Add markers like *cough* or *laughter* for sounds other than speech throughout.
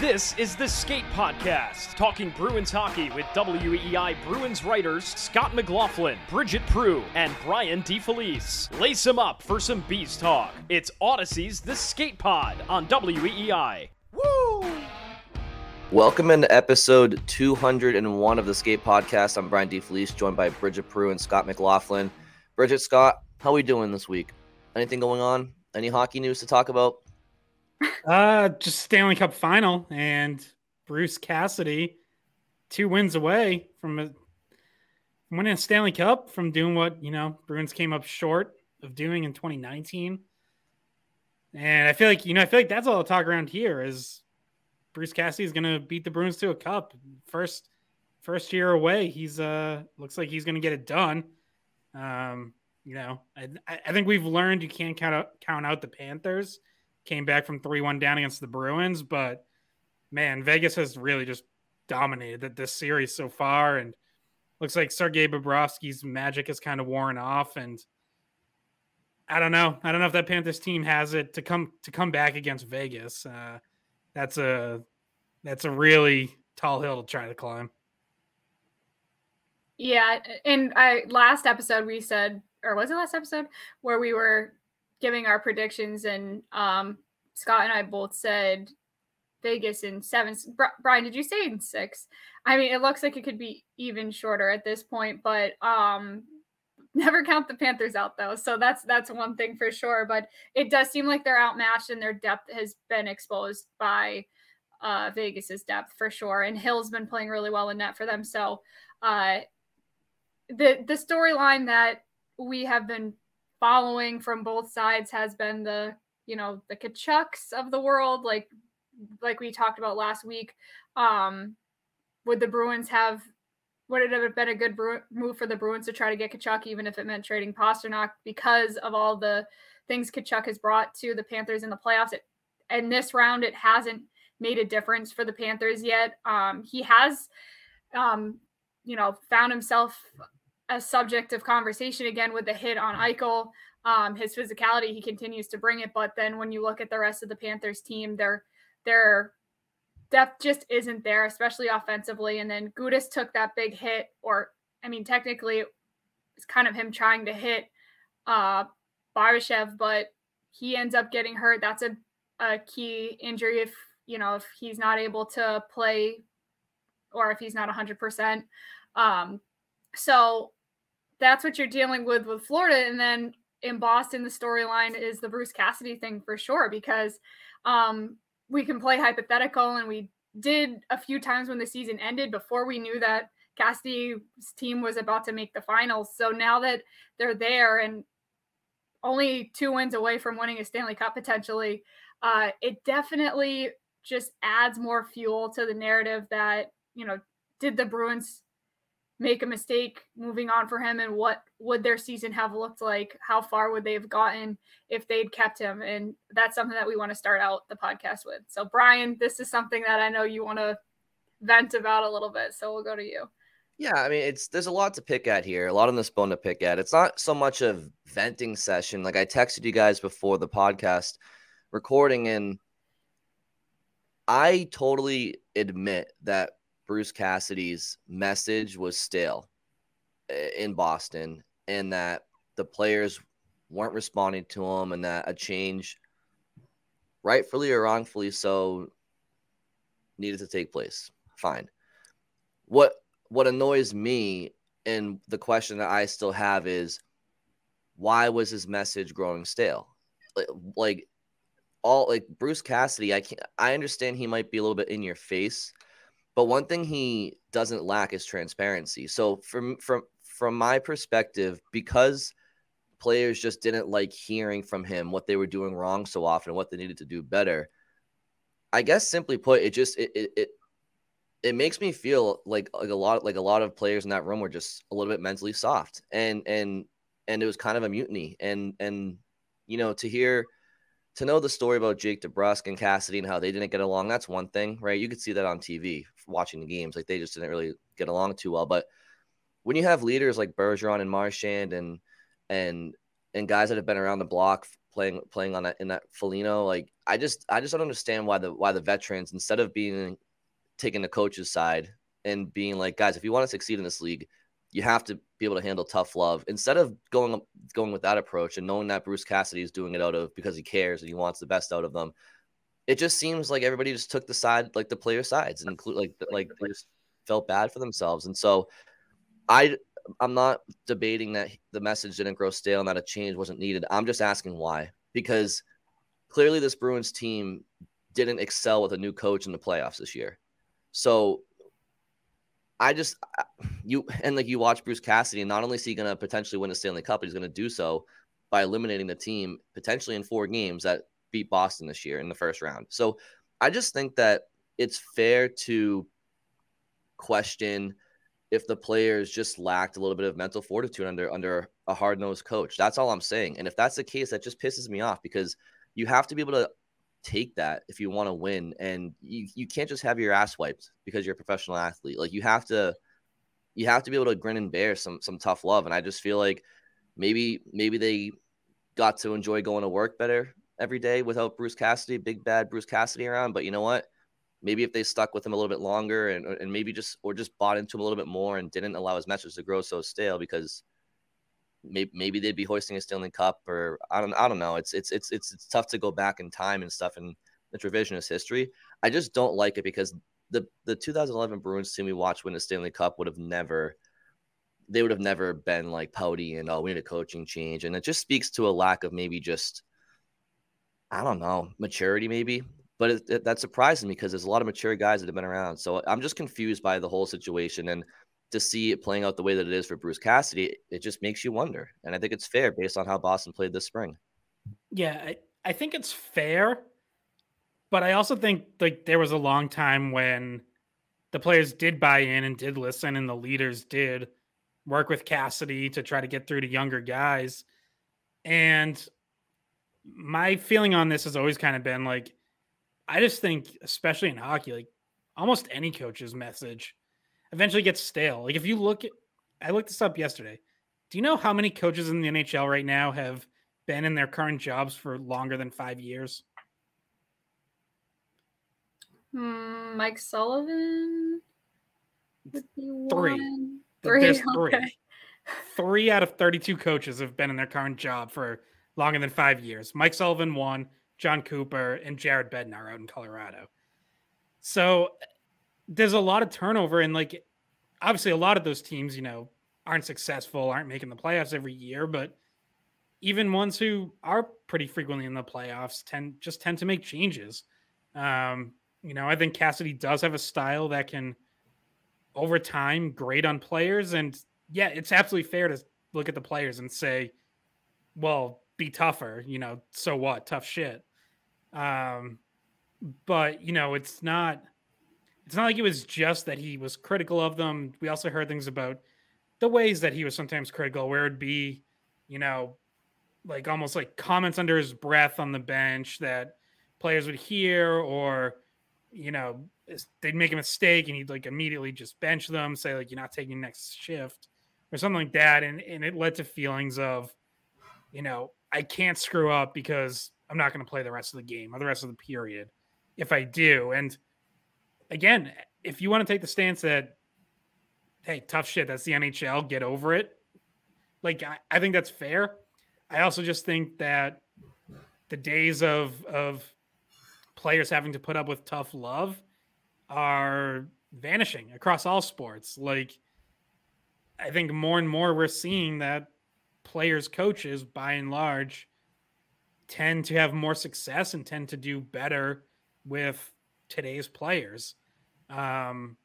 This is the Skate Podcast, talking Bruins hockey with WEEI Bruins writers Scott McLaughlin, Bridget Prue, and Brian DeFelice. Lace them up for some bees talk. It's Audacy's The Skate Pod on WEEI. Woo! Welcome into episode 201 of the Skate Podcast. I'm Brian DeFelice, joined by Bridget Prue and Scott McLaughlin. Bridget, Scott, how are we doing this week? Anything going on? Any hockey news to talk about? Uh, just Stanley Cup final and Bruce Cassidy, two wins away from a, winning a Stanley Cup from doing what you know Bruins came up short of doing in 2019. And I feel like you know I feel like that's all the talk around here is Bruce Cassidy is going to beat the Bruins to a cup first first year away. He's uh looks like he's going to get it done. Um, you know, I, I think we've learned you can't count out count out the Panthers came back from 3 1 down against the Bruins. But man, Vegas has really just dominated this series so far. And looks like Sergei Bobrovsky's magic is kind of worn off. And I don't know. I don't know if that Panthers team has it to come to come back against Vegas. Uh, that's a that's a really tall hill to try to climb. Yeah, and I last episode we said, or was it last episode where we were giving our predictions, and um, Scott and I both said Vegas in seven. Brian, did you say in six? I mean, it looks like it could be even shorter at this point, but um, *laughs* never count the Panthers out though. So that's that's one thing for sure. But it does seem like they're outmatched, and their depth has been exposed by uh, Vegas's depth for sure. And Hill's been playing really well in net for them. So uh, the the storyline that we have been following from both sides has been the you know the Tkachuks of the world, like like we talked about last week. Um, would the Bruins have? Would it have been a good move for the Bruins to try to get Tkachuk, even if it meant trading Pastrnak, because of all the things Tkachuk has brought to the Panthers in the playoffs? It, in this round, it hasn't made a difference for the Panthers yet. Um, he has, um, you know, found himself a subject of conversation again with the hit on Eichel. Um, his physicality, he continues to bring it, but then when you look at the rest of the Panthers team, their their depth just isn't there, especially offensively. And then Gudas took that big hit, or I mean, technically, it's kind of him trying to hit uh Barbashev, but he ends up getting hurt. That's a, a key injury if you know if he's not able to play or if he's not 100%. Um, so that's what you're dealing with with Florida. And then in Boston, the storyline is the Bruce Cassidy thing for sure, because um, we can play hypothetical and we did a few times when the season ended before we knew that Cassidy's team was about to make the finals. So now that they're there and only two wins away from winning a Stanley Cup potentially, uh, it definitely just adds more fuel to the narrative that, you know, did the Bruins make a mistake moving on for him and what would their season have looked like? How far would they have gotten if they'd kept him? And that's something that we want to start out the podcast with. So brian this is something that i know you want to vent about a little bit. So we'll go to you. Yeah i mean it's there's a lot to pick at here a lot on this bone to pick at. It's not so much a venting session. Like i texted you guys before the podcast recording and I totally admit that Bruce Cassidy's message was stale eh, in Boston and that the players weren't responding to him and that a change, rightfully or wrongfully so, needed to take place. Fine. What what annoys me and the question that I still have is why was his message growing stale? Like, like all like Bruce Cassidy, I can't I understand he might be a little bit in your face, but one thing he doesn't lack is transparency. So from from from my perspective, because players just didn't like hearing from him what they were doing wrong so often, what they needed to do better. I guess simply put, it just it it, it it makes me feel like like a lot like a lot of players in that room were just a little bit mentally soft and and and it was kind of a mutiny and and you know to hear to know the story about Jake DeBrusk and Cassidy and how they didn't get along that's one thing right? You could see that on TV watching the games like they just didn't really get along too well but when you have leaders like Bergeron and Marchand and and and guys that have been around the block playing playing on that in that Foligno like I just I just don't understand why the why the veterans instead of being taking the coach's side and being like, guys, if you want to succeed in this league, you have to be able to handle tough love instead of going going with that approach and knowing that Bruce Cassidy is doing it out of because he cares and he wants the best out of them. It just seems like everybody just took the side, like the player sides, and include like like they just felt bad for themselves. And so, I I'm not debating that the message didn't grow stale and that a change wasn't needed. I'm just asking why because clearly this Bruins team didn't excel with a new coach in the playoffs this year. So I just you and like you watch Bruce Cassidy, and not only is he going to potentially win a Stanley Cup, he's going to do so by eliminating the team potentially in four games that beat Boston this year in the first round. So I just think that it's fair to question if the players just lacked a little bit of mental fortitude under under a hard nosed coach. That's all I'm saying. And if that's the case, that just pisses me off because you have to be able to take that if you want to win. And you, you can't just have your ass wiped because you're a professional athlete. Like you have to you have to be able to grin and bear some some tough love. And I just feel like maybe maybe they got to enjoy going to work better every day without Bruce Cassidy, big bad Bruce Cassidy around. But you know what? Maybe if they stuck with him a little bit longer and and maybe just or just bought into him a little bit more and didn't allow his message to grow so stale because maybe maybe they'd be hoisting a Stanley Cup or I don't I don't know. It's it's it's it's it's tough to go back in time and stuff and the revisionist history. I just don't like it because the the 2011 Bruins team we watched win the Stanley Cup would have never they would have never been like pouty and oh we need a coaching change and it just speaks to a lack of maybe just I don't know maturity maybe but it, it, that surprised me because there's a lot of mature guys that have been around so I'm just confused by the whole situation and to see it playing out the way that it is for Bruce Cassidy, it just makes you wonder. And I think it's fair based on how Boston played this spring. Yeah, I, I think it's fair, but I also think like there was a long time when the players did buy in and did listen, and the leaders did work with Cassidy to try to get through to younger guys. And my feeling on this has always kind of been like, I just think, especially in hockey, like almost any coach's message eventually gets stale. Like if you look at, I looked this up yesterday. Do you know how many coaches in the NHL right now have been in their current jobs for longer than five years? Hmm, Mike Sullivan. Three. Three. There's *laughs* three. Okay. Three out of 32 coaches have been in their current job for longer than five years. Mike Sullivan one, Jon Cooper, and Jared Bednar out in Colorado. So there's a lot of turnover and like obviously a lot of those teams, you know, aren't successful, aren't making the playoffs every year, but even ones who are pretty frequently in the playoffs tend just tend to make changes. Um, you know, I think Cassidy does have a style that can over time grade on players and yeah, it's absolutely fair to look at the players and say, well, be tougher, you know, so what? Tough shit. Um, but you know, it's not it's not like it was just that he was critical of them. We also heard things about the ways that he was sometimes critical, where it'd be, you know, like almost like comments under his breath on the bench that players would hear, or, you know, they'd make a mistake and he'd like immediately just bench them, say, like, you're not taking the next shift or something like that. And, and it led to feelings of, you know, I can't screw up because I'm not going to play the rest of the game or the rest of the period. if I do. And again, if you want to take the stance that, hey, tough shit, that's the NHL, get over it. Like I, I think that's fair. I also just think that the days of of players having to put up with tough love are vanishing across all sports. Like I think more and more we're seeing that players coaches by and large tend to have more success and tend to do better with today's players. Um,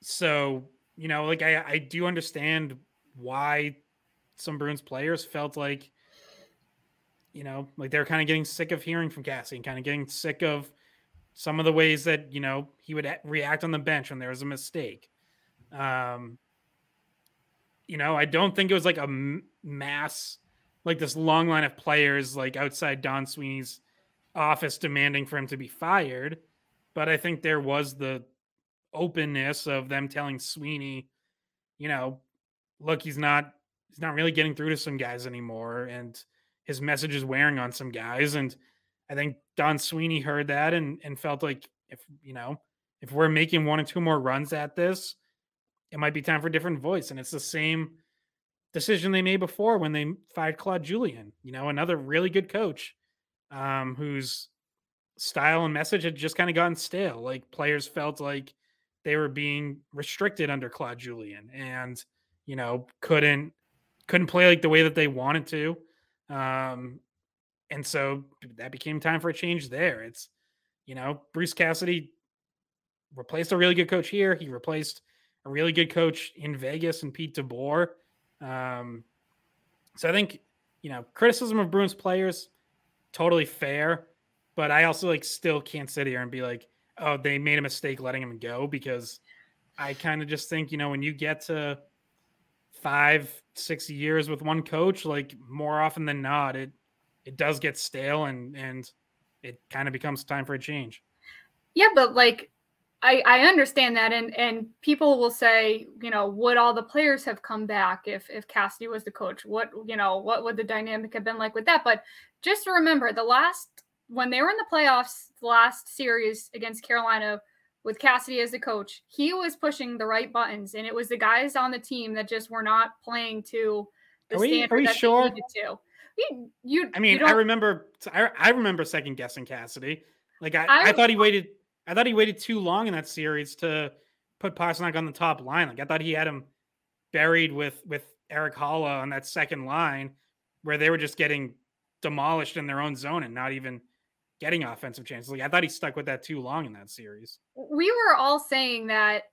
so you know, like I, I do understand why some Bruins players felt like, you know, like they're kind of getting sick of hearing from Cassie and kind of getting sick of some of the ways that you know he would react on the bench when there was a mistake. Um, you know, I don't think it was like a mass, like this long line of players like outside Don Sweeney's office demanding for him to be fired. But I think there was the openness of them telling Sweeney, you know, look, he's not he's not really getting through to some guys anymore, and his message is wearing on some guys. And I think Don Sweeney heard that and and felt like if you know if we're making one or two more runs at this, it might be time for a different voice. And it's the same decision they made before when they fired Claude Julien. You know, another really good coach um, whose style and message had just kind of gotten stale. Like players felt like they were being restricted under Claude Julien and you know couldn't couldn't play like the way that they wanted to. Um, and so that became time for a change there. It's you know Bruce Cassidy replaced a really good coach here. He replaced a really good coach in Vegas and Pete DeBoer. Um, so I think you know criticism of Bruins players totally fair, but I also like still can't sit here and be like, oh, they made a mistake letting him go because I kind of just think you know when you get to five six years with one coach, like more often than not, it it does get stale and and it kind of becomes time for a change. Yeah, but like I, I understand that and and people will say you know would all the players have come back if if Cassidy was the coach what you know what would the dynamic have been like with that but just remember the last when they were in the playoffs the last series against Carolina with Cassidy as the coach he was pushing the right buttons and it was the guys on the team that just were not playing to the are we, standard are we that sure? they needed to you, you I mean you I remember I, I remember second guessing Cassidy like I, I I thought he waited I thought he waited too long in that series to put Pastrnak on the top line. Like I thought he had him buried with with Erik Haula on that second line, where they were just getting demolished in their own zone and not even getting offensive chances. Like I thought he stuck with that too long in that series. we were all saying that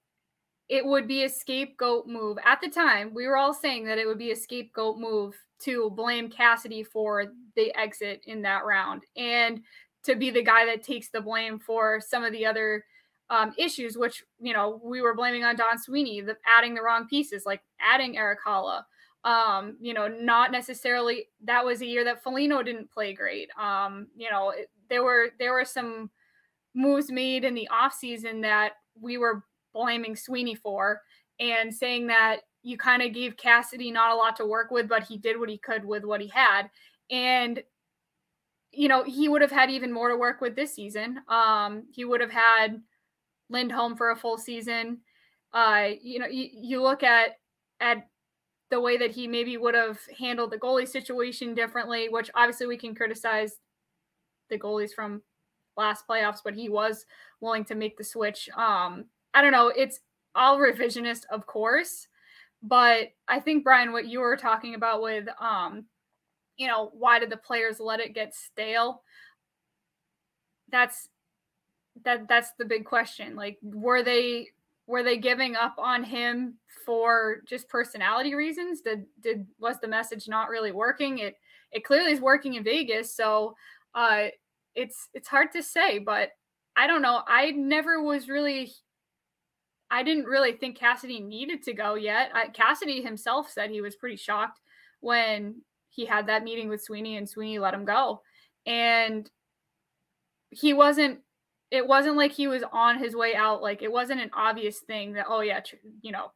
it would be a scapegoat move at the time. We were all saying that it would be a scapegoat move to blame Cassidy for the exit in that round and to be the guy that takes the blame for some of the other um, issues, which you know we were blaming on Don Sweeney, the adding the wrong pieces, like adding Erik Haula. Um, you know, not necessarily that was a year that Foligno didn't play great. Um, you know, it, there were there were some moves made in the offseason that we were blaming Sweeney for and saying that you kind of gave Cassidy not a lot to work with, but he did what he could with what he had. And you know, he would have had even more to work with this season. Um, he would have had Lindholm for a full season. Uh, you know, you, you look at at the way that he maybe would have handled the goalie situation differently, which obviously we can criticize the goalies from last playoffs, but he was willing to make the switch. Um, I don't know. It's all revisionist, of course, but I think Brian, what you were talking about with, um, you know, why did the players let it get stale? That's that that's the big question. Like, were they were they giving up on him for just personality reasons? Did did was the message not really working? It it clearly is working in Vegas, so uh it's it's hard to say, but I don't know. I never was really I didn't really think Cassidy needed to go yet. I, Cassidy himself said he was pretty shocked when he had that meeting with Sweeney and Sweeney let him go. And he wasn't it wasn't like he was on his way out like it wasn't an obvious thing that oh yeah, you know,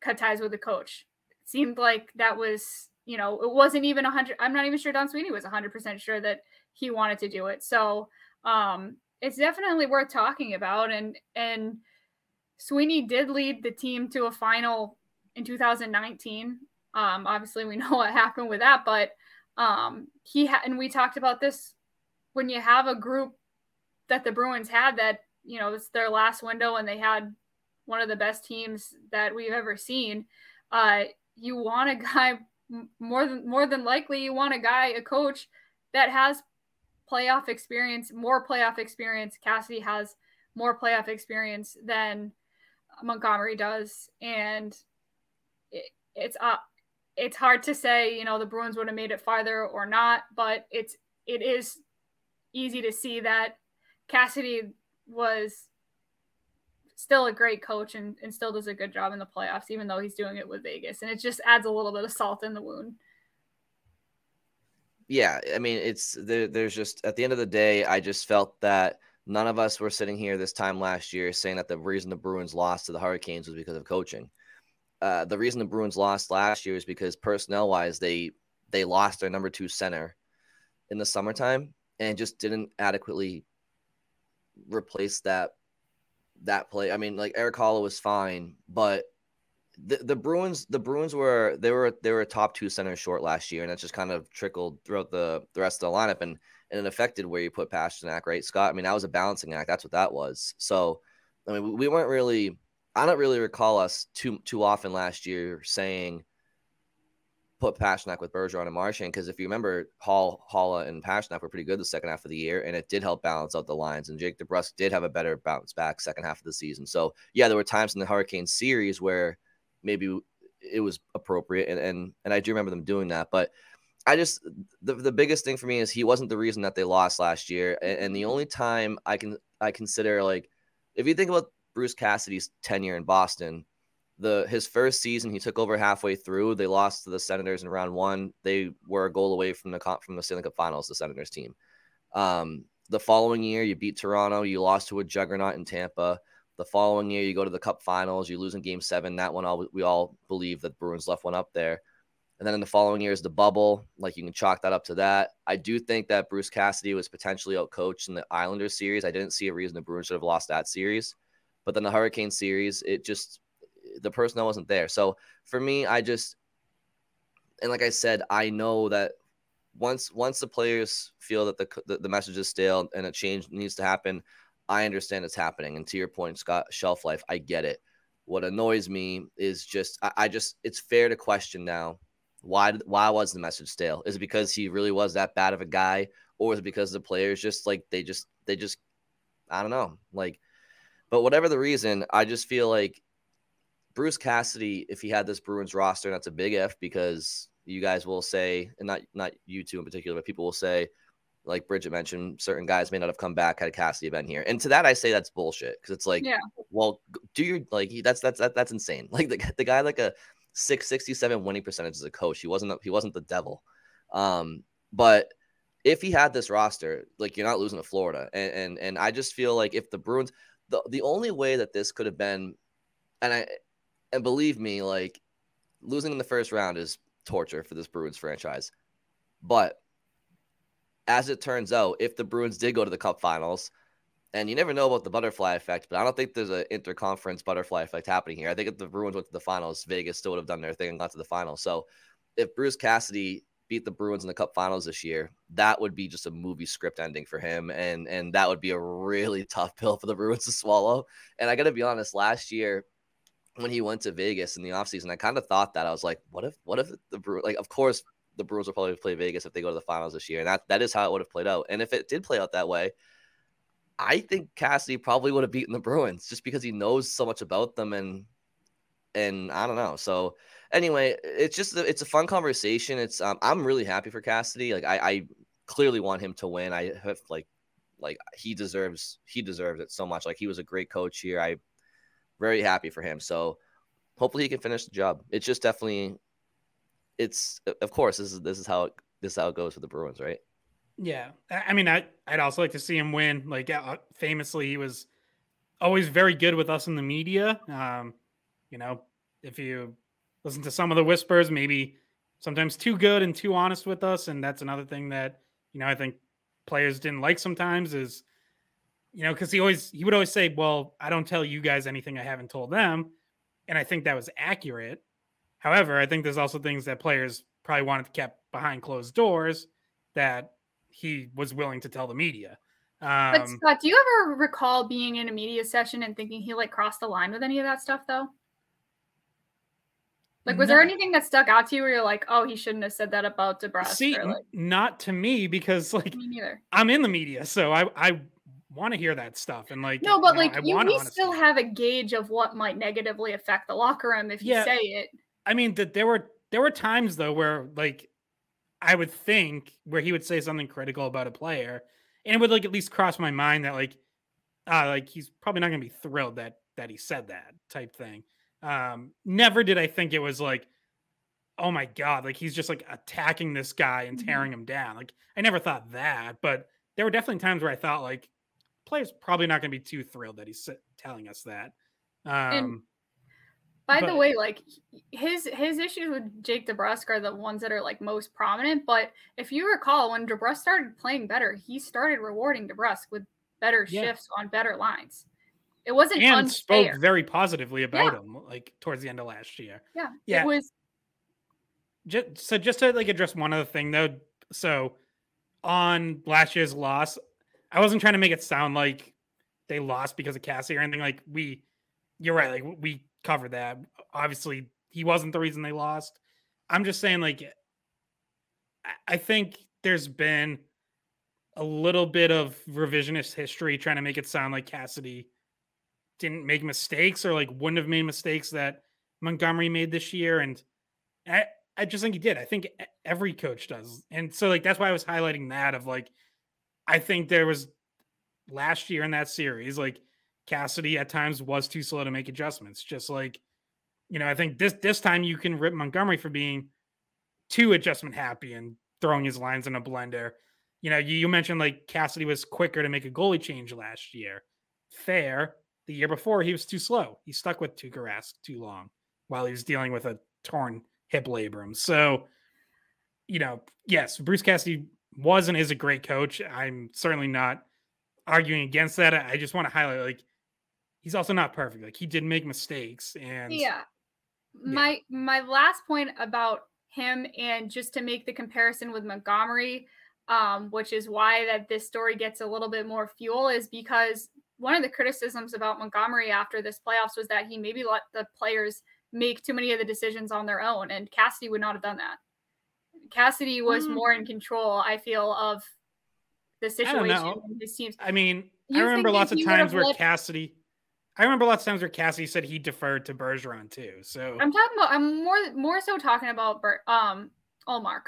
cut ties with the coach. It seemed like that was, you know, it wasn't even a 100 I'm not even sure Don Sweeney was 100% sure that he wanted to do it. So, um it's definitely worth talking about. And and Sweeney did lead the team to a final in 2019. Um, obviously, we *laughs* know what happened with that, but um, he had, and we talked about this when you have a group that the Bruins had that you know it's their last window and they had one of the best teams that we've ever seen. Uh, you want a *laughs* guy more than more than likely you want a guy a coach that has playoff experience, more playoff experience. Cassidy has more playoff experience than Montgomery does, and it, it's uh, it's hard to say. You know, the Bruins would have made it farther or not, but it's it is easy to see that Cassidy was still a great coach and, and still does a good job in the playoffs, even though he's doing it with Vegas. And it just adds a little bit of salt in the wound. Yeah, I mean, it's there, there's just at the end of the day, I just felt that none of us were sitting here this time last year saying that the reason the Bruins lost to the Hurricanes was because of coaching. Uh, the reason the Bruins lost last year is because personnel wise, they they lost their number two center in the summertime and just didn't adequately replace that that play. I mean, like Erik Haula was fine, but the, the Bruins the Bruins were they were they were a top two center short last year, and that just kind of trickled throughout the the rest of the lineup, and and it affected where you put Pastrnak, right, Scott? I mean, that was a balancing act. That's what that was. So, I mean, we weren't really. I don't really recall us too too often last year saying put Pastrnak with Bergeron and Marchand because if you remember, Hall, Haula, and Pastrnak were pretty good the second half of the year, and it did help balance out the lines. And Jake DeBrusk did have a better bounce back second half of the season. So yeah, there were times in the Hurricane series where maybe it was appropriate, and and and I do remember them doing that. But I just the the biggest thing for me is he wasn't the reason that they lost last year, and, and the only time I can I consider like if you think about Bruce Cassidy's tenure in Boston the his first season he took over halfway through. They lost to the Senators in round one. They were a goal away from the from the Stanley Cup Finals. The Senators team. Um, the following year, you beat Toronto. You lost to a juggernaut in Tampa. The following year, you go to the Cup Finals. You lose in Game Seven. That one, all we all believe that Bruins left one up there. And then in the following year is the bubble. Like you can chalk that up to that. I do think that Bruce Cassidy was potentially outcoached in the Islanders series. I didn't see a reason the Bruins should have lost that series. But then the Hurricane series, it just the personnel wasn't there. So for me, I just and like I said, I know that once once the players feel that the the, the message is stale and a change needs to happen, I understand it's happening. And to your point, Scott, shelf life, I get it. What annoys me is just I, I just it's fair to question now why why was the message stale? Is it because he really was that bad of a guy, or is it because the players just like they just they just I don't know like. But whatever the reason, I just feel like Bruce Cassidy, if he had this Bruins roster, and that's a big F because you guys will say, and not not you two in particular, but people will say, like Bridget mentioned, certain guys may not have come back had Cassidy been here. And to that, I say that's bullshit because it's like, yeah. well, do your like that's that's that, that's insane. *laughs* Like the the guy like a six sixty seven winning percentage as a coach. He wasn't he wasn't the devil. Um, but if he had this roster, like you're not losing to Florida, and and and I just feel like if the Bruins, the the only way that this could have been, and I and believe me, like losing in the first round is torture for this Bruins franchise. But as it turns out, if the Bruins did go to the Cup Finals, and you never know about the butterfly effect, but I don't think there's an interconference butterfly effect happening here. I think if the Bruins went to the finals, Vegas still would have done their thing and got to the finals. So if Bruce Cassidy beat the Bruins in the Cup Finals this year, that would be just a movie script ending for him, and and that would be a really *laughs* tough pill for the Bruins to swallow. And I got to be honest, last year when he went to Vegas in the offseason, I kind of thought that I was like, what if, what if the Bruins, like, of course, the Bruins will probably play Vegas if they go to the finals this year. And that, that is how it would have played out. And if it did play out that way, I think Cassidy probably would have beaten the Bruins just because he knows so much about them. And, and I don't know. So anyway, it's just, it's a fun conversation. It's, um, I'm really happy for Cassidy. Like, I, I clearly want him to win. I have like, like he deserves, he deserves it so much. Like he was a great coach here. I very happy for him. So hopefully he can finish the job. It's just definitely, it's of course this is this is how it, this is how it goes for the Bruins, right? Yeah, I mean, I I'd also like to see him win. Like uh, famously, he was always very good with us in the media. Um, you know, if you listen to some of the whispers, maybe sometimes too good and too honest with us, and that's another thing that you know I think players didn't like sometimes is you know, because he always he would always say, "Well, I don't tell you guys anything I haven't told them," and I think that was accurate. However, I think there's also things that players probably wanted to keep behind closed doors that he was willing to tell the media. Um, but Scott, do you ever recall being in a media session and thinking he like crossed the line with any of that stuff though? Like, was no. there anything that stuck out to you where you're like, oh, he shouldn't have said that about DeBrusk? See, like, not to me because like me neither. I'm in the media, so I I want to hear that stuff and like no, but you know, like you, we still have a gauge of what might negatively affect the locker room if you yeah, say it. I mean, that there were there were times though where like I would think where he would say something critical about a player, and it would like at least cross my mind that like, ah, uh, like he's probably not gonna be thrilled that that he said that type thing. Um, never did I think it was like, oh my god, like he's just like attacking this guy and mm-hmm. tearing him down. Like I never thought that, but there were definitely times where I thought like, player's probably not going to be too thrilled that he's telling us that. Um, and by but, the way, like his his issues with Jake DeBrusk are the ones that are like most prominent. But if you recall, when DeBrusk started playing better, he started rewarding DeBrusk with better yeah. shifts on better lines. It wasn't and unfair. spoke very positively about yeah. him, like towards the end of last year. Yeah, yeah. It was just so just to like address one other thing though. So on last year's loss, I wasn't trying to make it sound like they lost because of Cassie or anything. Like we, you're right. Like we covered that. Obviously, he wasn't the reason they lost. I'm just saying, like, I think there's been a little bit of revisionist history trying to make it sound like Cassidy didn't make mistakes or like wouldn't have made mistakes that Montgomery made this year. And I, I just think he did. I think every coach does. And so, like, that's why I was highlighting that of like, I think there was last year in that series, like Cassidy at times was too slow to make adjustments. Just like, you know, I think this this time you can rip Montgomery for being too adjustment happy and throwing his lines in a blender. You know, you, you mentioned like Cassidy was quicker to make a goalie change last year. Fair. The year before, he was too slow. He stuck with Tuukka Rask too long while he was dealing with a torn hip labrum. So, you know, yes, Bruce Cassidy was and is a great coach. I'm certainly not arguing against that. I just want to highlight like he's also not perfect. Like he did make mistakes and yeah. My yeah. my last point about him and just to make the comparison with Montgomery, um, which is why that this story gets a little bit more fuel, is because one of the criticisms about Montgomery after this playoffs was that he maybe let the players make too many of the decisions on their own, and Cassidy would not have done that. Cassidy was mm. more in control, I feel, of the situation his teams. I mean, you I remember lots of times where. Cassidy. I remember lots of times where Cassidy said he deferred to Bergeron too. So I'm talking about. I'm more more so talking about Ber, um Ullmark.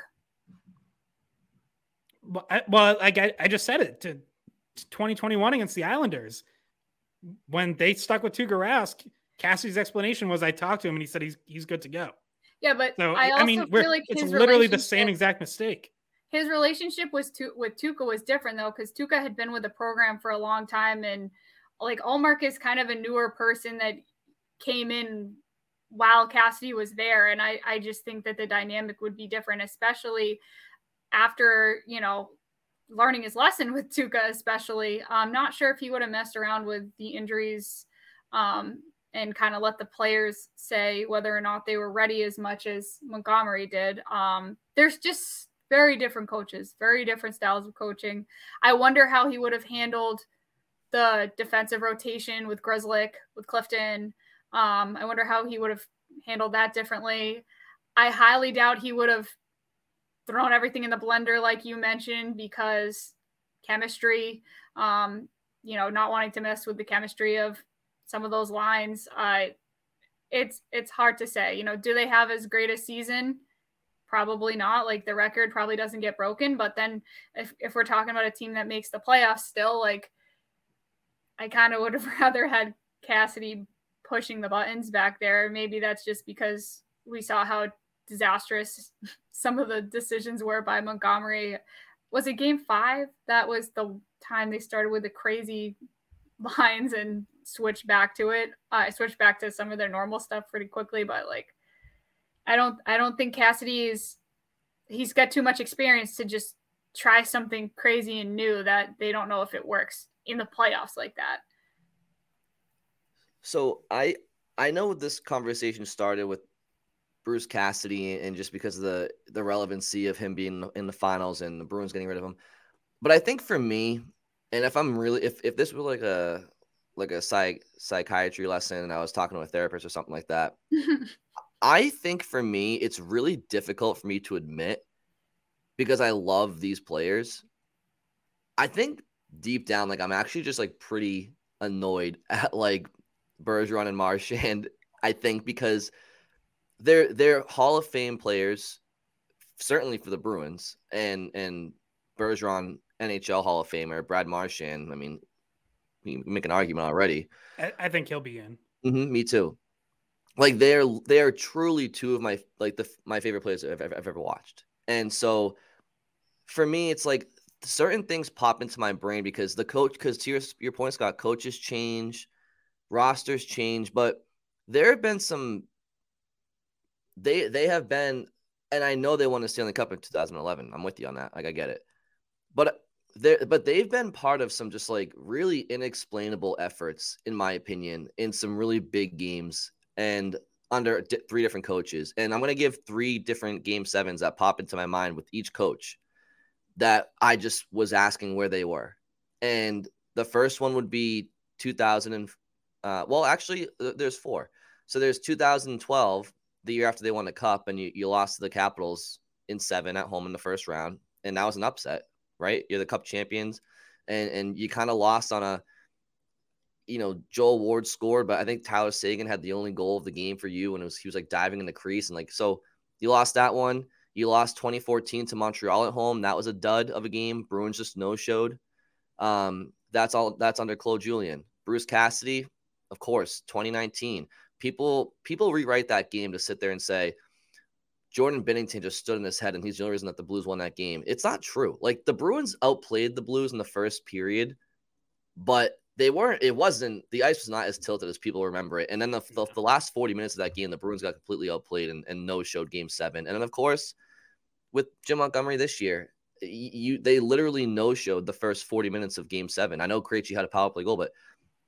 Well, I, well, like I, I just said it to, to 2021 against the Islanders when they stuck with Tuukka Rask. Cassidy's explanation was I talked to him and he said he's he's good to go. Yeah, but so, I also I mean, feel like it's literally the same exact mistake. His relationship was to, with Tuukka was different though, because Tuukka had been with the program for a long time, and like Ullmark is kind of a newer person that came in while Cassidy was there, and I I just think that the dynamic would be different, especially after you know learning his lesson with Tuukka, especially. I'm not sure if he would have messed around with the injuries um, and kind of let the players say whether or not they were ready as much as Montgomery did. Um, there's just very different coaches, very different styles of coaching. I wonder how he would have handled the defensive rotation with Grzelcyk, with Clifton. Um, I wonder how he would have handled that differently. I highly doubt he would have thrown everything in the blender like you mentioned because chemistry, um, you know, not wanting to mess with the chemistry of some of those lines. Uh, it's it's hard to say. You know, do they have as great a season? Probably not. Like the record probably doesn't get broken. But then if, if we're talking about a team that makes the playoffs still, like I kind of would have *laughs* rather had Cassidy pushing the buttons back there. Maybe that's just because we saw how disastrous *laughs* some of the decisions were by Montgomery. Was it game five? That was the time they started with the crazy *laughs* lines and switch back to it. Uh, I switched back to some of their normal stuff pretty quickly, but like, I don't, I don't think Cassidy is. He's got too much experience to just try something crazy and new that they don't know if it works in the playoffs like that. So I I know this conversation started with Bruce Cassidy and just because of the the relevancy of him being in the finals and the Bruins getting rid of him. But I think for me, and if I'm really if if this was like a like a psych psychiatry lesson and I was talking to a therapist or something like that, *laughs* I think for me it's really difficult for me to admit because I love these players. I think deep down, like I'm actually just like pretty annoyed *laughs* at like Bergeron and Marchand. I think because they're they're Hall of Fame players, certainly for the Bruins, and and Bergeron NHL Hall of Famer, Brad Marchand. I mean, you make an argument already. I, I think he'll be in. Mm-hmm, me too. Like they're they are truly two of my like the my favorite players I've, I've, I've ever watched, and so for me, it's like certain things pop into my brain because the coach, because to your, your point, Scott, coaches change, rosters change, but there have been some. They they have been, and I know they won the Stanley Cup in 2011. I'm with you on that. Like I get it, but they but they've been part of some just like really inexplainable efforts, in my opinion, in some really big games and under three different coaches. And I'm gonna give three different game sevens that pop into my mind with each coach that I just was asking where they were. And the first one would be 2000 and uh, well, actually, there's four. So there's 2012, the year after they won the cup, and you, you lost to the Capitals in seven at home in the first round, and that was an upset, right? You're the cup champions, and and you kind of lost on a, you know, Joel Ward scored, but I think Tyler Seguin had the only goal of the game for you, and it was he was like diving in the crease, and like so you lost that one. You lost 2014 to Montreal at home. That was a dud of a game. Bruins just no showed. Um, that's all. That's under Claude Julien. Bruce Cassidy, of course, 2019. People people rewrite that game to sit there and say Jordan Binnington just stood in his head and he's the only reason that the Blues won that game. It's not true. Like the Bruins outplayed the Blues in the first period, but they weren't. It wasn't. The ice was not as tilted as people remember it. And then the the, the last 40 minutes of that game, the Bruins got completely outplayed and, and no showed Game Seven. And then of course with Jim Montgomery this year. You they literally no showed the first 40 minutes of game seven. I know Krejci had a power play goal, but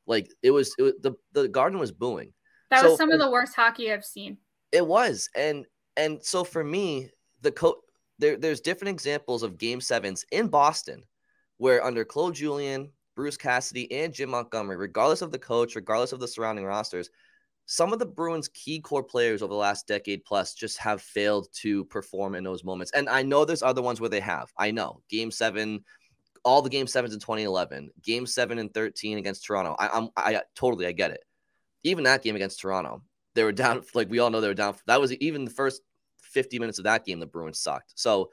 like it was, it was the the garden was booing. That so, was some of the worst hockey I've seen. It was. And and so for me, the coach there, there's different examples of game sevens in Boston where under Claude Julien, Bruce Cassidy, and Jim Montgomery, regardless of the coach, regardless of the surrounding rosters, some of the Bruins' key core players over the last decade plus just have failed to perform in those moments. And I know there's other ones where they have. I know Game Seven, all the Game Sevens in 2011, Game Seven and 13 against Toronto. I, I'm I totally I get it. Even that game against Toronto, they were down. Like we all know, they were down. That was even the first 50 minutes of that game. The Bruins sucked. So,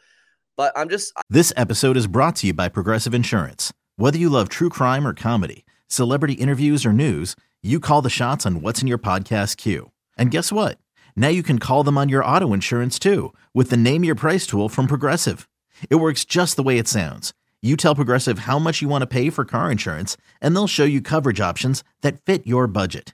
but I'm just. This episode is brought to you by Progressive Insurance. Whether you love true crime or comedy, celebrity interviews or news you call the shots on what's in your podcast queue. And guess what? Now you can call them on your auto insurance too with the Name Your Price tool from Progressive. It works just the way it sounds. You tell Progressive how much you want to pay for car insurance, and they'll show you coverage options that fit your budget.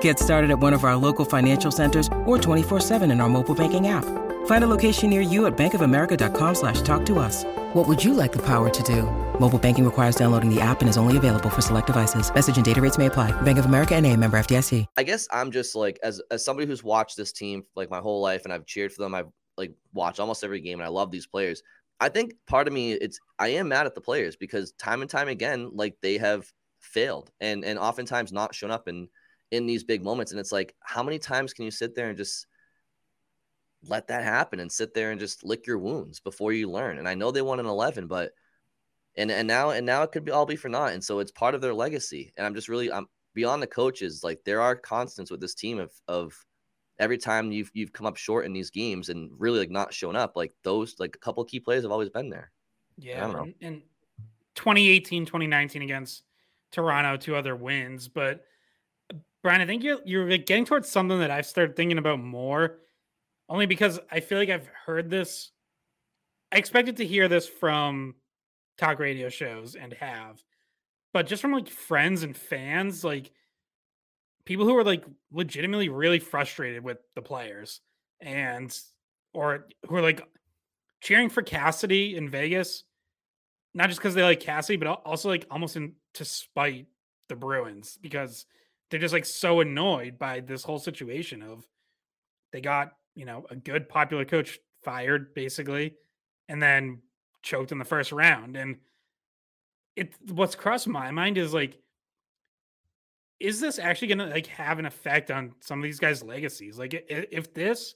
Get started at one of our local financial centers or 24-7 in our mobile banking app. Find a location near you at bankofamerica.com slash talk to us. What would you like the power to do? Mobile banking requires downloading the app and is only available for select devices. Message and data rates may apply. Bank of America and a member FDIC. I guess I'm just like, as, as somebody who's watched this team like my whole life and I've cheered for them, I've like watched almost every game and I love these players. I think part of me, it's, I am mad at the players because time and time again, like they have failed and, and oftentimes not shown up in, in these big moments. And it's like, how many times can you sit there and just, let that happen and sit there and just lick your wounds before you learn. And I know they won an 11, but and and now and now it could be all be for naught. And so it's part of their legacy. And I'm just really I'm beyond the coaches. Like there are constants with this team of of every time you've you've come up short in these games and really like not shown up. Like those like a couple key players have always been there. Yeah, and, and 2018, 2019 against Toronto, two other wins, but Brian, I think you're you're getting towards something that I've started thinking about more, only because I feel like I've heard this. I expected to hear this from talk radio shows and have, but just from like friends and fans, like people who are like legitimately really frustrated with the players and or who are like cheering for Cassidy in Vegas, not just because they like Cassidy, but also like almost in to spite the Bruins because they're just like so annoyed by this whole situation of they got you know a good popular coach fired basically and then choked in the first round and it what's crossed my mind is like is this actually going to like have an effect on some of these guys legacies? Like if this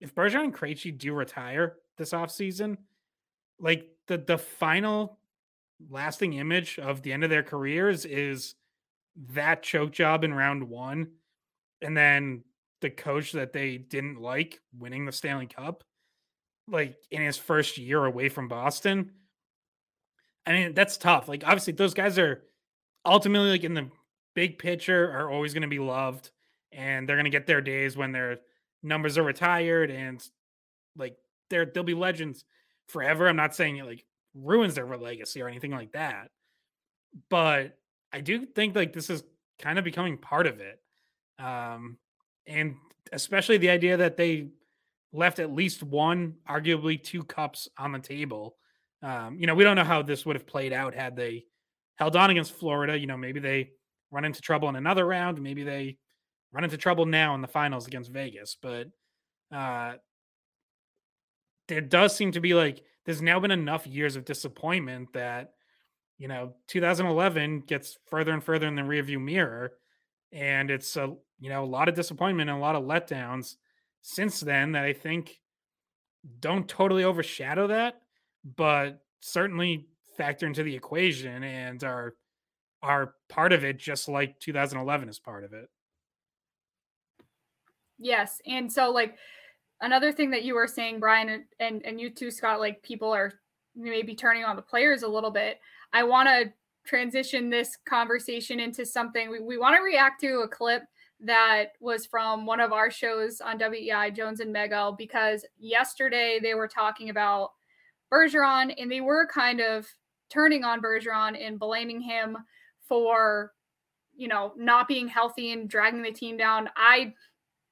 if Bergeron and Krejci do retire this offseason like the the final lasting image of the end of their careers is that choke job in round one and then the coach that they didn't like winning the Stanley Cup, like in his first year away from Boston. I mean, that's tough. Like, obviously, those guys are ultimately, like, in the big picture, are always going to be loved and they're going to get their days when their numbers are retired and, like, they're, they'll be legends forever. I'm not saying it, like, ruins their legacy or anything like that. But I do think like this is kind of becoming part of it. Um, and especially the idea that they left at least one, arguably two cups on the table. Um, you know, we don't know how this would have played out had they held on against Florida. You know, maybe they run into trouble in another round. Maybe they run into trouble now in the finals against Vegas. But uh, there does seem to be like there's now been enough years of disappointment that you know 2011 gets further and further in the rearview mirror and it's a you know a lot of disappointment and a lot of letdowns since then that i think don't totally overshadow that but certainly factor into the equation and are are part of it just like 2011 is part of it. Yes and so like another thing that you were saying brian and and, you too scott like people are maybe turning on the players a little bit I want to transition this conversation into something. We, we want to react to a clip that was from one of our shows on WEEI, Jones and Mego, because yesterday they were talking about Bergeron and they were kind of turning on Bergeron and blaming him for, you know, not being healthy and dragging the team down. I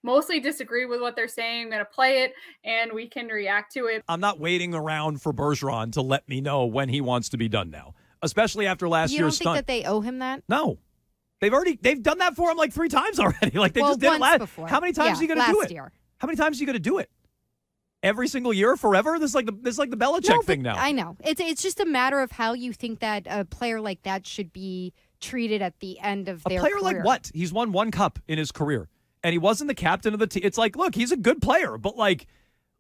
mostly disagree with what they're saying. I'm going to play it and we can react to it. I'm not waiting around for Bergeron to let me know when he wants to be done now especially after last you year's don't think that they owe him that? No. They've already they've done that for him like three times *laughs* already. Like they well, just did it last. Before. How many times yeah, are you going to do it? Year. How many times are you going to do it? Every single year, forever. This is like the this is like the Belichick no, thing now. I know it's it's just a matter of how you think that a player like that should be treated at the end of a their player career. like what? He's won one cup in his career, and he wasn't the captain of the team. It's like, look, he's a good player, but like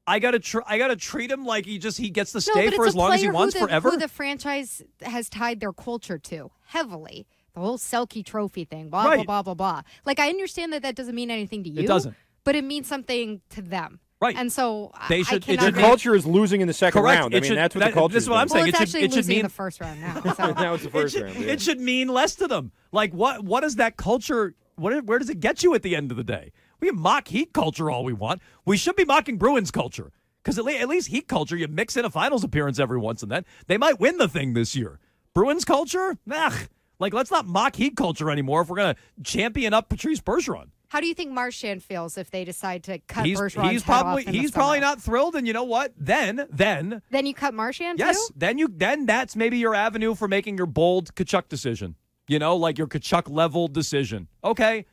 I gotta tr- I gotta treat him like he just he gets to stay no, for as long as he wants the, forever. Who the franchise has tied their culture to heavily. The whole Selke Trophy thing, blah right. blah blah blah blah. Like I understand that that doesn't mean anything to you. It doesn't. But it means something to them. Right. And so they should. I their culture is losing in the second Correct. round. It I mean, should, that's what that, the culture. That's what I'm well, saying. it's it actually should, it should mean in the first round now. *laughs* So. now it's the first it should, round. Yeah. It should mean less to them. Like what? What does that culture? What? Where does it get you at the end of the day? We can mock Heat culture all we want. We should be mocking Bruins culture. Because at, at least Heat culture, you mix in a finals appearance every once and then. They might win the thing this year. Bruins culture? Ugh. Like, let's not mock Heat culture anymore if we're going to champion up Patrice Bergeron. How do you think Marchand feels if they decide to cut he's, Bergeron's he's probably he's probably not thrilled, and you know what? Then then Then you cut Marchand yes, too? then you then that's maybe your avenue for making your bold Tkachuk decision. You know, like your Tkachuk level decision. Okay,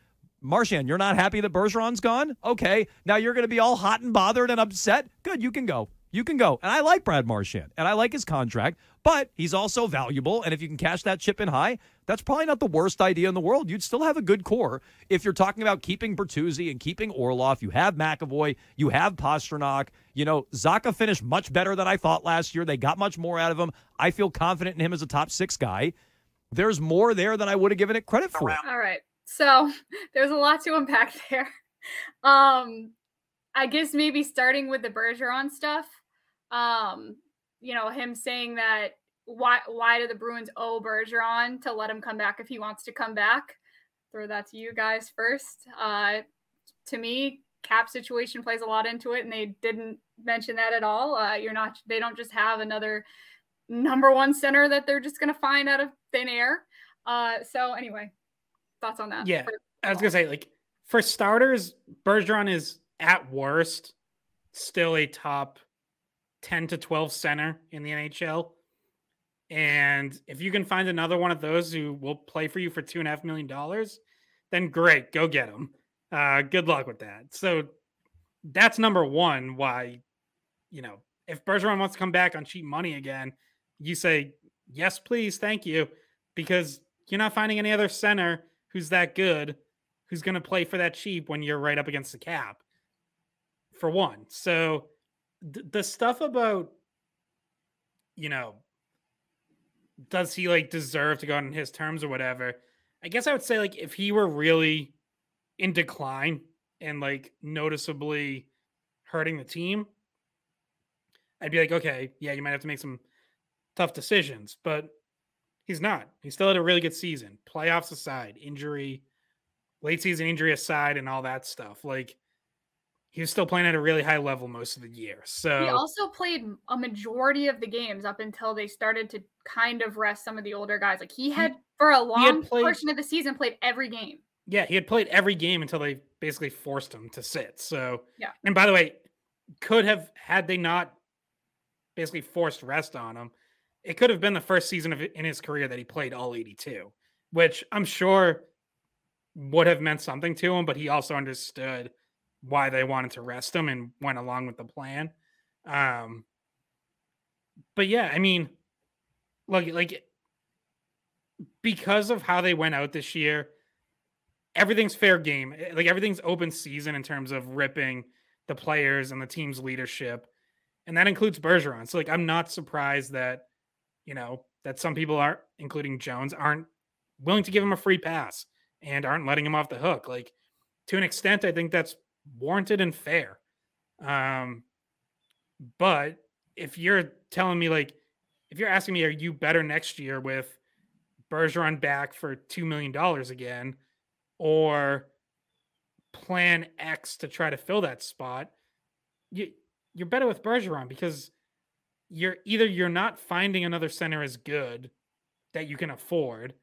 Marchand, you're not happy that Bergeron's gone? Okay. Now you're going to be all hot and bothered and upset? Good, you can go. You can go. And I like Brad Marchand and I like his contract, but he's also valuable. And if you can cash that chip in high, that's probably not the worst idea in the world. You'd still have a good core if you're talking about keeping Bertuzzi and keeping Orlov. You have McAvoy, you have Pastrnak. You know, Zacha finished much better than I thought last year. They got much more out of him. I feel confident in him as a top six guy. There's more there than I would have given it credit for. All right. So *laughs* there's a lot to unpack *laughs* there. Um, I guess maybe starting with the Bergeron stuff. Um, you know, him saying that why why do the Bruins owe Bergeron to let him come back if he wants to come back? throw that to you guys first. Uh, to me, cap situation plays a lot into it, and they didn't mention that at all. Uh, you're not, they don't just have another number one center that they're just going to find out of thin air. Uh, so anyway, thoughts on that? Yeah, I was gonna say like for starters, Bergeron is at worst still a top ten to twelve center in the NHL. And if you can find another one of those who will play for you for two and a half million dollars, then great, go get them. Uh, good luck with that. So that's number one. Why, you know, if Bergeron wants to come back on cheap money again, you say yes, please, thank you, because you're not finding any other center who's that good, who's going to play for that cheap when you're right up against the cap. For one, so th- the stuff about, you know, does he like deserve to go on his terms or whatever? I guess I would say like if he were really in decline and like noticeably hurting the team, I'd be like, okay, yeah, you might have to make some tough decisions, but he's not. He still had a really good season. Playoffs aside, injury, late season injury aside, and all that stuff. Like he was still playing at a really high level most of the year. So He also played a majority of the games up until they started to kind of rest some of the older guys. Like he had for a long played- portion of the season played every game. Yeah, he had played every game until they basically forced him to sit. So Yeah. And by the way, could have had they not basically forced rest on him, it could have been the first season of in his career that he played all 82, which I'm sure would have meant something to him, but he also understood why they wanted to rest him and went along with the plan. Um but yeah, I mean look like because of how they went out this year, everything's fair game. Eh, Like everything's open season in terms of ripping the players and the team's leadership. And that includes Bergeron. So like I'm not surprised that, you know, that some people are, including Jones, aren't willing to give him a free pass and aren't letting him off the hook. Like to an extent, I think that's warranted and fair. Um, but if you're telling me like if you're asking me, are you better next year with Bergeron back for two million dollars again, or plan X to try to fill that spot? You you're better with Bergeron because you're either you're not finding another center as good that you can afford,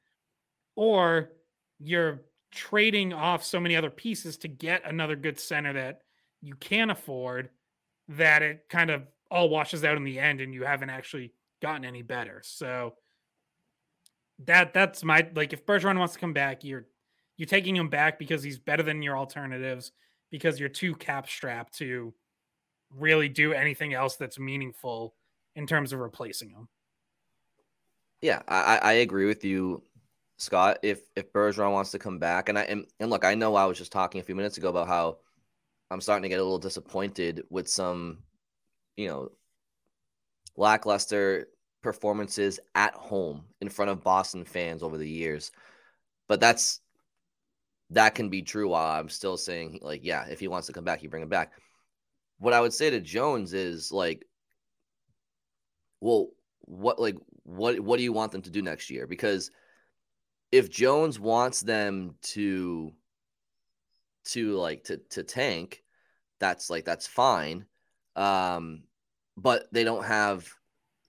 or you're trading off so many other pieces to get another good center that you can afford that it kind of all washes out in the end and you haven't actually gotten any better. So that that's my like if Bergeron wants to come back, you're you're taking him back because he's better than your alternatives because you're too cap strapped to really do anything else that's meaningful in terms of replacing him. Yeah, I, I agree with you, Scott. If if Bergeron wants to come back, and I and, and look, I know I was just talking a few minutes ago about how I'm starting to get a little disappointed with some, you know, lackluster performances at home in front of Boston fans over the years. But that's that can be true while I'm still saying like, yeah, if he wants to come back, you bring him back. What I would say to Jones is like, well, what like what what do you want them to do next year? Because if Jones wants them to to like to to tank, that's like that's fine. Um, but they don't have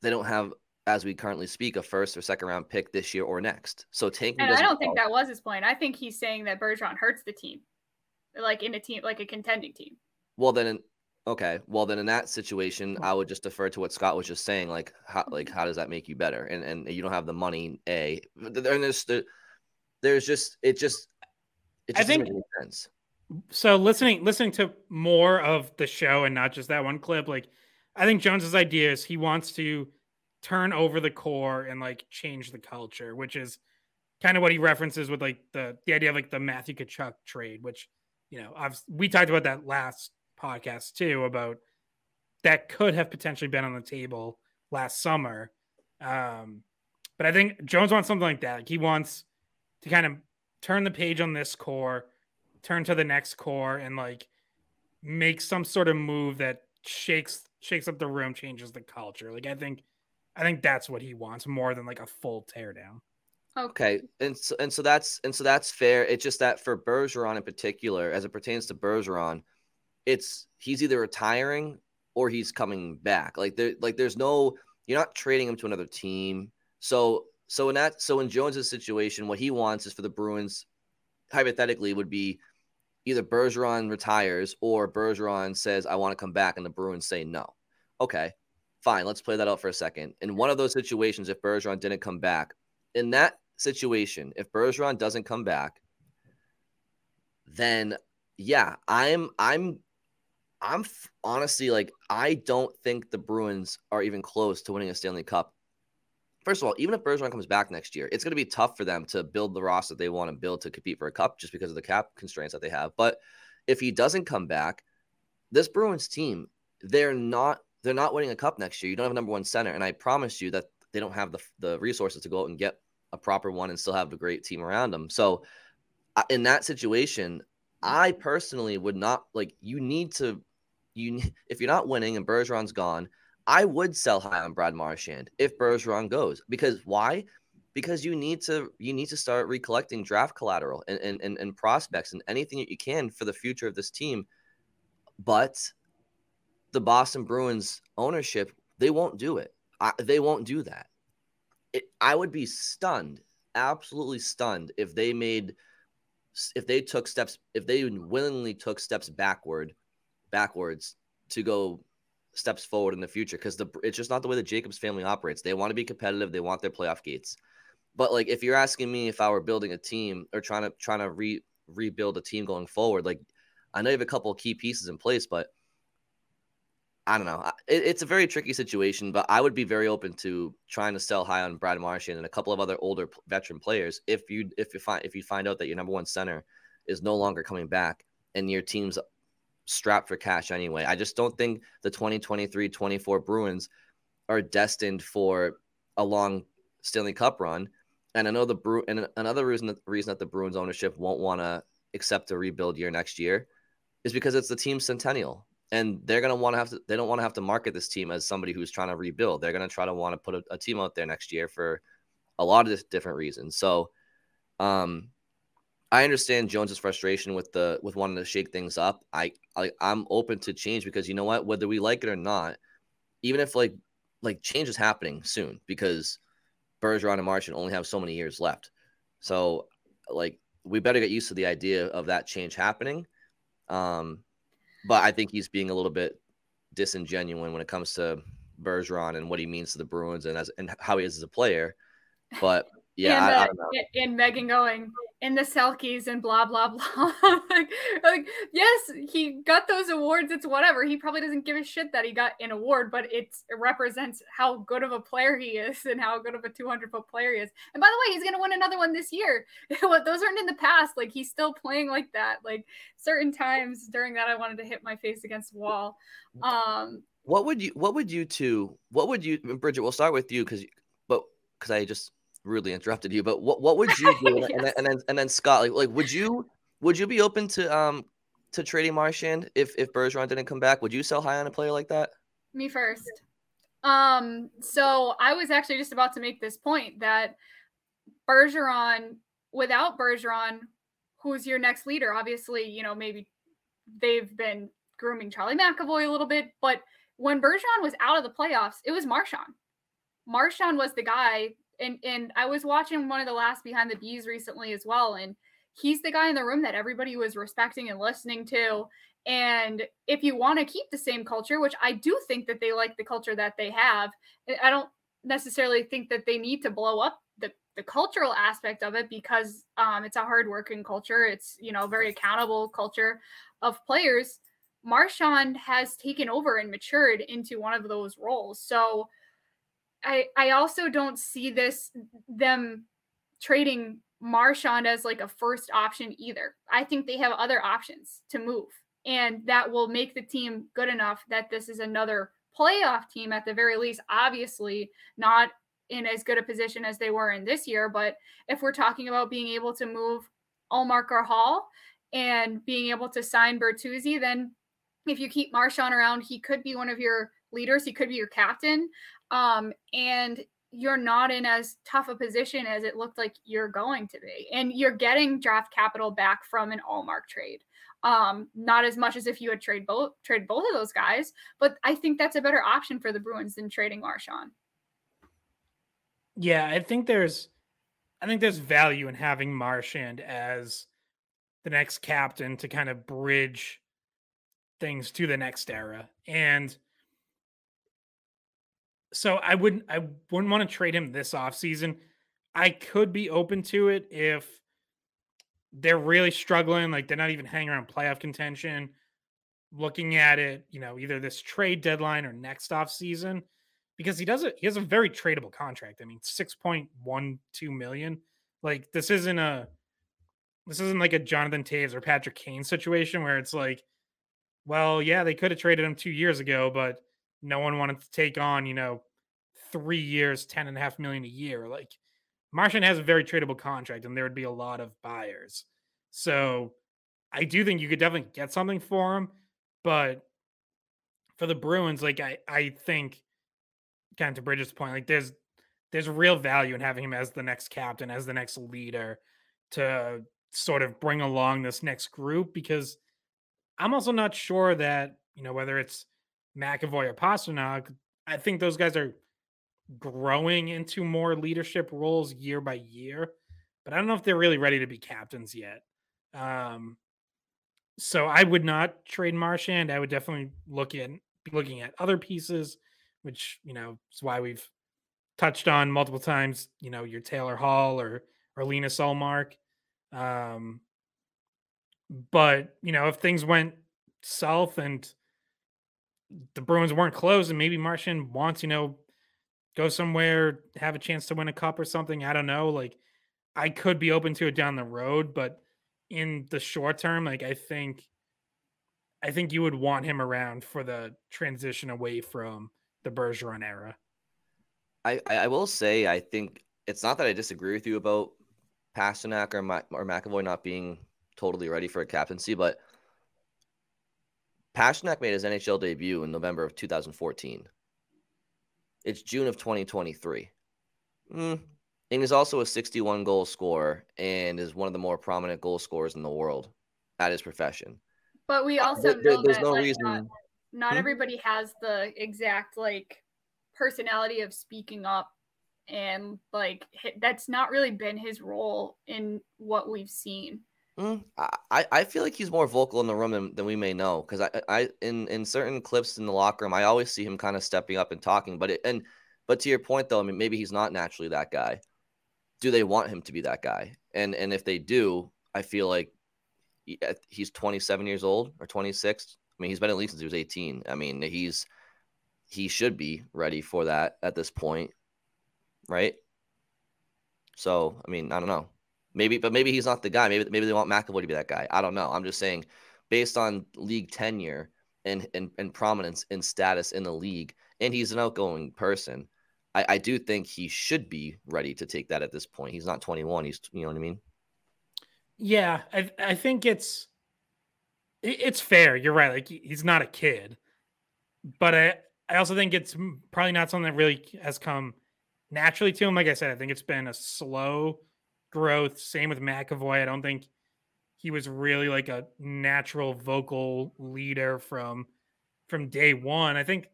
they don't have as we currently speak a first or second round pick this year or next. So tanking. And I don't think that was his point. I think he's saying that Bergeron hurts the team, like in a team, like a contending team. Well, then, okay. Well, then in that situation, I would just defer to what Scott was just saying. Like, how, mm-hmm. like, how does that make you better? And and you don't have the money. A, and there's the, there's just it just it I just doesn't think- make any sense. so listening listening to more of the show and not just that one clip like i think jones's idea is he wants to turn over the core and like change the culture which is kind of what he references with like the the idea of like the matthew Tkachuk trade which you know I've, we talked about that last podcast too about that could have potentially been on the table last summer um but i think jones wants something like that like he wants to kind of turn the page on this core turn to the next core and like make some sort of move that shakes shakes up the room, changes the culture. Like I think I think that's what he wants more than like a full teardown. Okay, and so and so that's and so that's fair. It's just that for Bergeron in particular, as it pertains to Bergeron, it's he's either retiring or he's coming back. Like there, like there's no you're not trading him to another team. So so in that so in Jones's situation, what he wants is for the Bruins, hypothetically, would be either Bergeron retires or Bergeron says I want to come back, and the Bruins say no. Okay, fine. Let's play that out for a second. In one of those situations, if Bergeron didn't come back, in that situation, if Bergeron doesn't come back, then yeah, I'm I'm I'm honestly like I don't think the Bruins are even close to winning a Stanley Cup. First of all, even if Bergeron comes back next year, it's going to be tough for them to build the roster they want to build to compete for a cup just because of the cap constraints that they have. But if he doesn't come back, this Bruins team, they're not they're not winning a cup next year. You don't have a number one center, and I promise you that they don't have the the resources to go out and get a proper one and still have a great team around them. So uh, in that situation, I personally would not like you need to you *laughs* if you're not winning and Bergeron's gone, I would sell high on Brad Marchand if Bergeron goes. Because why? Because you need to you need to start recollecting draft collateral and, and, and, and prospects and anything that you can for the future of this team. But the Boston Bruins ownership, they won't do it. I, they won't do that it, I would be stunned, absolutely stunned, if they made, if they took steps, if they willingly took steps backward, backwards to go steps forward in the future. Because the it's just not the way the Jacobs family operates. They want to be competitive. They want their playoff gates. But like, if you're asking me if I were building a team or trying to trying to re rebuild a team going forward, like I know you have a couple of key pieces in place, but I don't know. It, it's a very tricky situation, but I would be very open to trying to sell high on Brad Marchand and a couple of other older veteran players if you if you find if you find out that your number one center is no longer coming back and your team's strapped for cash anyway. I just don't think the 2023-24 Bruins are destined for a long Stanley Cup run. And I know the Bru and another reason that reason that the Bruins ownership won't want to accept a rebuild year next year is because it's the team centennial and they're going to want to have to they don't want to have to market this team as somebody who's trying to rebuild they're going to try to want to put a, a, team out there next year for a lot of different reasons so um i understand jones's frustration with the with wanting to shake things up i, I i'm open to change because you know what whether we like it or not even if like like change is happening soon because bergeron and marchand only have so many years left so like we better get used to the idea of that change happening um but I think he's being a little bit disingenuous when it comes to Bergeron and what he means to the Bruins and as and how he is as a player. But yeah, and, I, uh, I don't know. And Mego going in the Selkes and blah blah *laughs* blah. like, like, yes, he got those awards. It's whatever. He probably doesn't give a shit that he got an award, but it represents how good of a player he is and how good of a 200 foot player he is. And by the way, he's gonna win another one this year. *laughs* those aren't in the past. Like he's still playing like that. Like certain times during that, I wanted to hit my face against the wall. Um, what would you? What would you two? What would you, Bridget? We'll start with you because, but because I just rudely interrupted you, but what what would you do? *laughs* yes. and, then, and then and then Scott, like like would you would you be open to um to trading Marchand if if Bergeron didn't come back? Would you sell high on a player like that? Me first. Um, so I was actually just about to make this point that Bergeron, without Bergeron, who's your next leader? Obviously, you know, maybe they've been grooming Charlie McAvoy a little bit, but when Bergeron was out of the playoffs, it was Marchand. Marchand was the guy and and I was watching one of the last behind the bees recently as well, and he's the guy in the room that everybody was respecting and listening to. And if you want to keep the same culture, which I do think that they like the culture that they have, I don't necessarily think that they need to blow up the, the cultural aspect of it because um, it's a hardworking culture. It's, you know, a very accountable culture of players. Marchand has taken over and matured into one of those roles. So I I also don't see this them trading Marchand as like a first option either. I think they have other options to move, and that will make the team good enough that this is another playoff team at the very least. Obviously, not in as good a position as they were in this year, but if we're talking about being able to move Ullmark Hall and being able to sign Bertuzzi, then if you keep Marchand around, he could be one of your leaders. He could be your captain. Um, and you're not in as tough a position as it looked like you're going to be. And you're getting draft capital back from an Ullmark trade. Um, not as much as if you had trade both trade both of those guys, but I think that's a better option for the Bruins than trading Marchand. Yeah, I think there's I think there's value in having Marchand as the next captain to kind of bridge things to the next era. And so I wouldn't I wouldn't want to trade him this offseason. I could be open to it if they're really struggling, like they're not even hanging around playoff contention. Looking at it, you know, either this trade deadline or next off season, because he does it, he has a very tradable contract. I mean, 6.12 million. Like this isn't a this isn't like a Jonathan Toews or Patrick Kane situation where it's like, well, yeah, they could have traded him two years ago, but no one wanted to take on, you know, three years, ten and a half million a year. Like Marchand has a very tradable contract, and there would be a lot of buyers. So I do think you could definitely get something for him, but for the Bruins, like I, I think kind of to Bridget's point, like there's there's real value in having him as the next captain, as the next leader to sort of bring along this next group because I'm also not sure that, you know, whether it's McAvoy or Pastrnak, I think those guys are growing into more leadership roles year by year, but I don't know if they're really ready to be captains yet. Um, so I would not trade Marchand. I would definitely look be looking at other pieces, which you know is why we've touched on multiple times. You know, your Taylor Hall or or Linus Ullmark. Um, but you know, if things went south and the Bruins weren't close, and maybe Marchand wants, you know, go somewhere, have a chance to win a cup or something. I don't know. Like, I could be open to it down the road, but in the short term, like I think, I think you would want him around for the transition away from the Bergeron era. I I will say I think it's not that I disagree with you about Pastrnak or Ma- or McAvoy not being totally ready for a captaincy, but Pastrnak made his NHL debut in November of 2014. It's June of 2023. Mm. And he's also a 61 goal scorer and is one of the more prominent goal scorers in the world at his profession. But we uh, also there, know there's that, no like, reason. Not, not hmm? everybody has the exact like personality of speaking up and like that's not really been his role in what we've seen. Mm, I, I feel like he's more vocal in the room than, than we may know because I, I in in certain clips in the locker room I always see him kind of stepping up and talking but it, and but to your point though I mean maybe he's not naturally that guy. Do they want him to be that guy? And and if they do I feel like he's 27 years old or 26 I mean he's been at least since he was 18 I mean he's he should be ready for that at this point right? So I mean I don't know Maybe, but maybe he's not the guy. Maybe maybe they want McAvoy to be that guy. I don't know. I'm just saying, based on league tenure and and, and prominence and status in the league, and he's an outgoing person. I, I do think he should be ready to take that at this point. He's not 21. He's you know what I mean. Yeah, I I think it's it's fair. You're right. Like he's not a kid, but I I also think it's probably not something that really has come naturally to him. Like I said, I think it's been a slow growth. Same with McAvoy. I don't think he was really like a natural vocal leader from from day one. I think,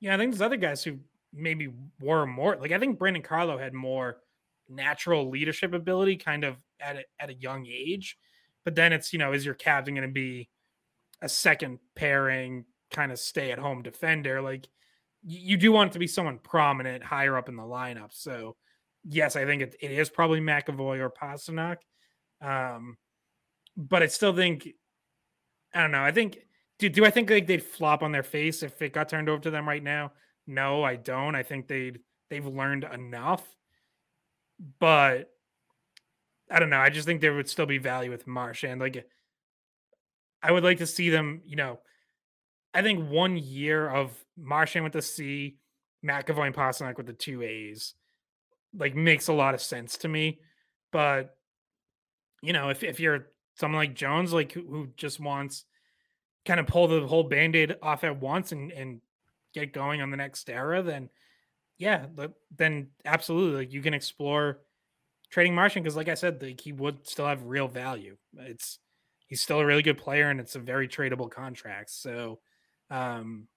yeah, I think there's other guys who maybe were more like I think Brandon Carlo had more natural leadership ability kind of at a, at a young age. But then it's, you know, is your captain going to be a second pairing kind of stay at home defender? Like you do want it to be someone prominent higher up in the lineup. So yes, I think it, it is probably McAvoy or Pastrnak. Um, but I still think I don't know. I think do, do I think like they'd flop on their face if it got turned over to them right now? No, I don't. I think they'd they've learned enough. But I don't know. I just think there would still be value with Marchand Like I would like to see them, you know, I think one year of Marchand with the C, McAvoy and Pastrnak with the two A's like makes a lot of sense to me. But you know, if if you're someone like Jones, like who, who just wants kind of pull the whole band-aid off at once and and get going on the next era, then yeah, then absolutely like, you can explore trading Marchand because, like I said, like, he would still have real value. It's he's still a really good player, and it's a very tradable contract. So, um,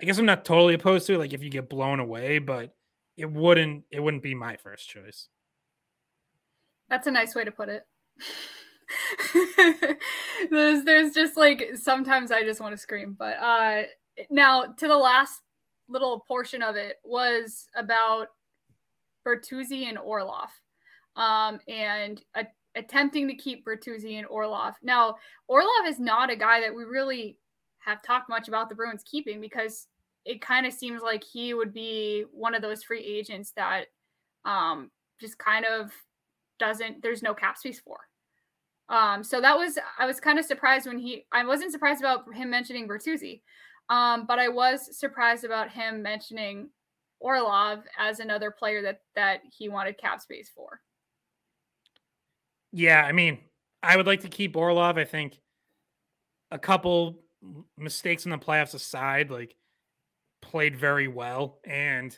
I guess I'm not totally opposed to it. Like if you get blown away, but it wouldn't it wouldn't be my first choice. That's a nice way to put it. *laughs* there's there's just like sometimes I just want to scream, but uh now to the last little portion of it was about Bertuzzi and Orlov. Um and a, attempting to keep Bertuzzi and Orlov. Now, Orlov is not a guy that we really have talked much about the Bruins keeping because it kind of seems like he would be one of those free agents that um, just kind of doesn't there's no cap space for. Um, so that was I was kind of surprised when he I wasn't surprised about him mentioning Bertuzzi, um, but I was surprised about him mentioning Orlov as another player that that he wanted cap space for. Yeah, I mean, I would like to keep Orlov. I think a couple mistakes in the playoffs aside, like played very well and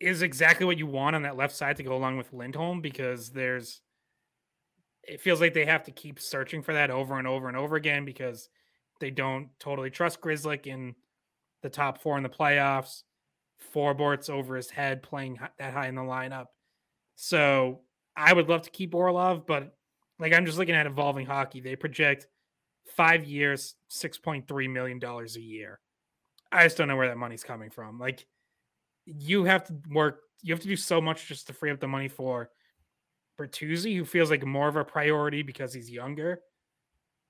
is exactly what you want on that left side to go along with Lindholm because there's it feels like they have to keep searching for that over and over and over again because they don't totally trust Grzelcyk in the top four in the playoffs. Forbort's over his head playing that high in the lineup. So I would love to keep Orlov, but like I'm just looking at evolving hockey. They project five years, $6.3 million a year. I just don't know where that money's coming from. Like you have to work, you have to do so much just to free up the money for Bertuzzi, who feels like more of a priority because he's younger.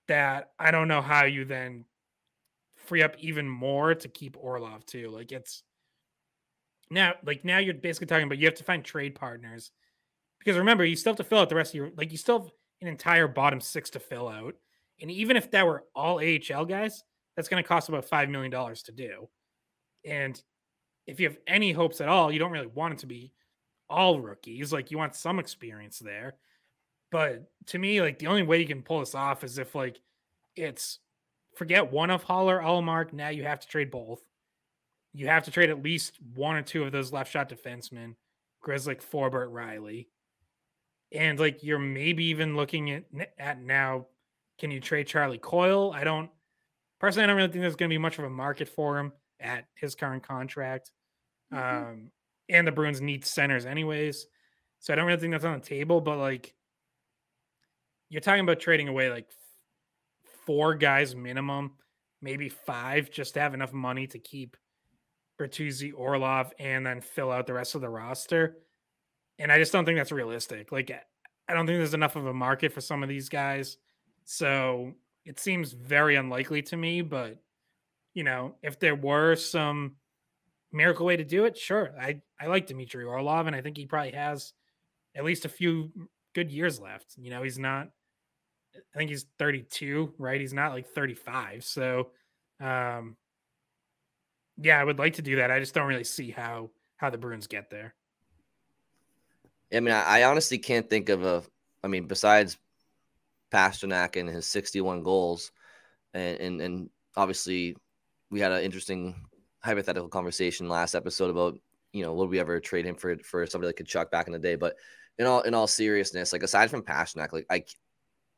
That I don't know how you then free up even more to keep Orlov too. Like it's now, like now you're basically talking about you have to find trade partners because remember you still have to fill out the rest of your like you still have an entire bottom six to fill out, and even if that were all AHL guys, that's going to cost about $5 million to do. And if you have any hopes at all, you don't really want it to be all rookies. Like you want some experience there. But to me, like the only way you can pull this off is if like it's forget one of Haller, Ullmark. Now you have to trade both. You have to trade at least one or two of those left shot defensemen, Grzelcyk, Forbort, Reilly. And like you're maybe even looking at at now, can you trade Charlie Coyle? I don't personally, I don't really think there's going to be much of a market for him at his current contract. Mm-hmm. Um, and the Bruins need centers anyways. So I don't really think that's on the table, but like you're talking about trading away like four guys minimum, maybe five, just to have enough money to keep Bertuzzi, Orlov, and then fill out the rest of the roster. And I just don't think that's realistic. Like I don't think there's enough of a market for some of these guys. So it seems very unlikely to me, but you know, if there were some miracle way to do it, sure. I I like Dmitry Orlov, and I think he probably has at least a few good years left. You know, he's not. I think he's 32, right? He's not like 35. So, um, yeah, I would like to do that. I just don't really see how how the Bruins get there. I mean, I, I honestly can't think of a. I mean, besides Pastrnak and his 61 goals. And, and, and obviously, we had an interesting hypothetical conversation last episode about, you know, would we ever trade him for, for somebody like Tkachuk back in the day? But in all, in all seriousness, like aside from Pastrnak, like I,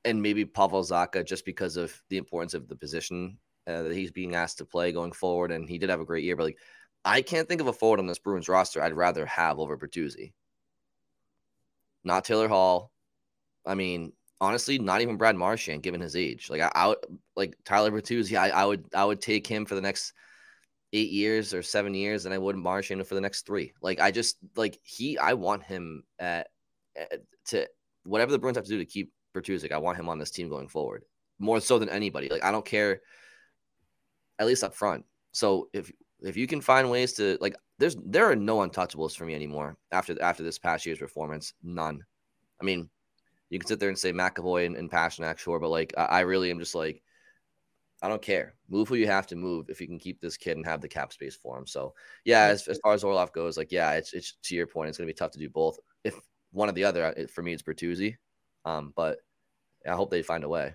and maybe Pavel Zacha, just because of the importance of the position uh, that he's being asked to play going forward. And he did have a great year, but like, I can't think of a forward on this Bruins roster I'd rather have over Bertuzzi. Not Taylor Hall. I mean, honestly, not even Brad Marchand, given his age. Like I, I would, like Tyler Bertuzzi, I, I would I would take him for the next eight years or seven years, and I would Marchand for the next three. Like I just like he, I want him at, at to whatever the Bruins have to do to keep Bertuzzi. I want him on this team going forward more so than anybody. Like I don't care, at least up front. So if if you can find ways to like, there's there are no untouchables for me anymore after after this past year's performance. None. I mean, you can sit there and say McAvoy and, and Pastrnak, sure, but like I, I really am just like I don't care. Move who you have to move if you can keep this kid and have the cap space for him. So yeah, as, as far as Orlov goes, like yeah, it's it's to your point, it's gonna be tough to do both. If one or the other, it, for me, it's Bertuzzi. Um, but I hope they find a way.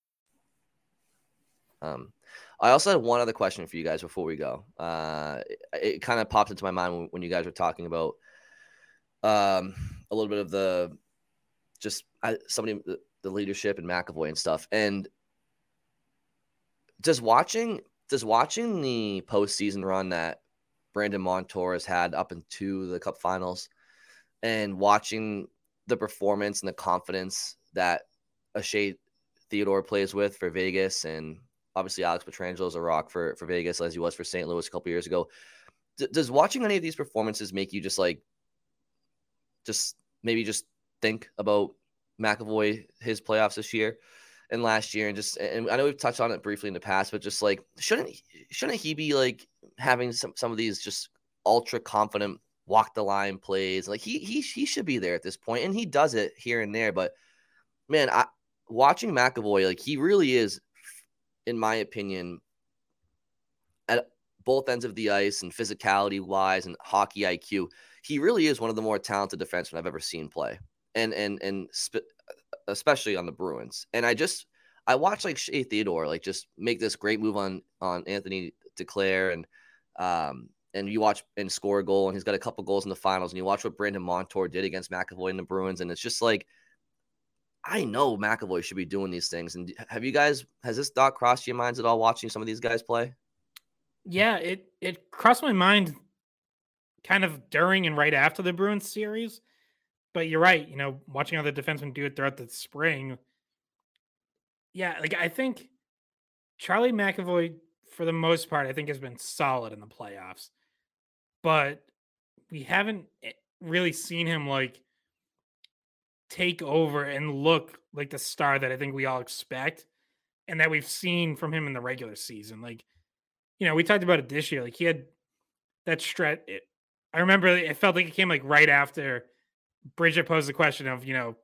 Um, I also had one other question for you guys before we go. Uh, it, it kind of popped into my mind when, when, you guys were talking about um, a little bit of the just I, somebody the, the leadership and McAvoy and stuff. And does watching does watching the postseason run that Brandon Montour has had up into the Cup Finals, and watching the performance and the confidence that Shea Theodore plays with for Vegas and obviously Alex Pietrangelo is a rock for for Vegas as he was for St. Louis a couple years ago. D- does watching any of these performances make you just like, just maybe just think about McAvoy his playoffs this year and last year, and just and I know we've touched on it briefly in the past, but just like shouldn't shouldn't he be like having some some of these just ultra confident walk the line plays? Like he he he should be there at this point, and he does it here and there. But man, I watching McAvoy like he really is in my opinion, at both ends of the ice and physicality wise and hockey IQ, he really is one of the more talented defensemen I've ever seen play, and and and sp- especially on the Bruins. And I just I watched like Shea Theodore like just make this great move on on Anthony Duclair and um and you watch and score a goal and he's got a couple goals in the finals and you watch what Brandon Montour did against McAvoy and the Bruins and it's just like I know McAvoy should be doing these things. And have you guys has this thought crossed your minds at all watching some of these guys play? Yeah, it it crossed my mind kind of during and right after the Bruins series. But you're right, you know, watching other defensemen do it throughout the spring. Yeah, like I think Charlie McAvoy, for the most part, I think has been solid in the playoffs. But we haven't eh, really seen him like take over and look like the star that I think we all expect and that we've seen from him in the regular season. Like, you know, we talked about it this year. Like he had that stretch. Eh, it, I remember it felt like it came like right after Bridget posed the question of, you know,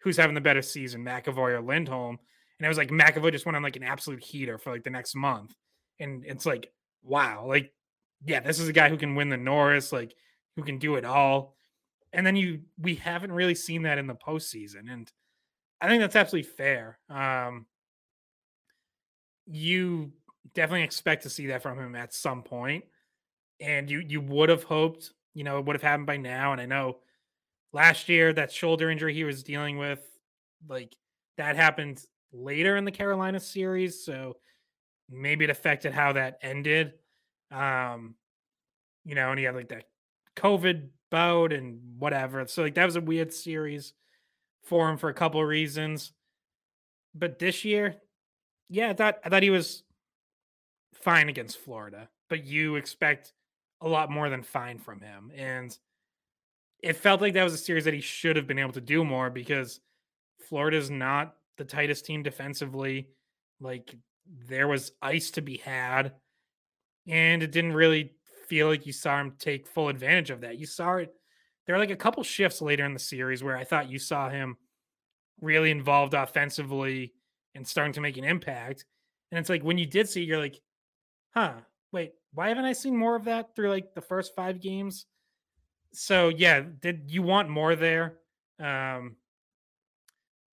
who's having the better season, McAvoy or Lindholm. And I was like, McAvoy just went on like an absolute heater for like the next month. And it's like, wow, like, yeah, this is a guy who can win the Norris, like who can do it all and then you we haven't really seen that in the postseason, and I think that's absolutely fair. Um, you definitely expect to see that from him at some point, and you you would have hoped you know it would have happened by now. And I know last year that shoulder injury he was dealing with, like that happened later in the Carolina series, so maybe it affected how that ended. Um, you know, and he had like that COVID bout and whatever. So like that was a weird series for him for a couple of reasons. But this year, yeah, I thought I thought he was fine against Florida, but you expect a lot more than fine from him. And it felt like that was a series that he should have been able to do more because Florida's not the tightest team defensively. Like there was ice to be had, and it didn't really feel like you saw him take full advantage of that. You saw it. There are like a couple shifts later in the series where I thought you saw him really involved offensively and starting to make an impact. And it's like when you did see, it, you're like, huh, wait, why haven't I seen more of that through like the first five games? So yeah, did you want more there? Um,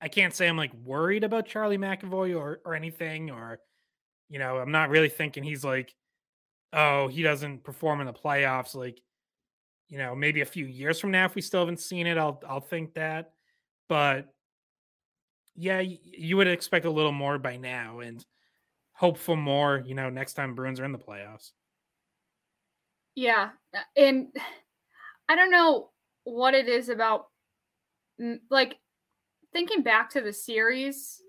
I can't say I'm like worried about Charlie McAvoy or or anything, or you know, I'm not really thinking he's like oh, he doesn't perform in the playoffs, like, you know, maybe a few years from now, if we still haven't seen it, I'll I'll think that. But yeah, you would expect a little more by now and hope for more, you know, next time Bruins are in the playoffs. Yeah. And I don't know what it is about like thinking back to the series,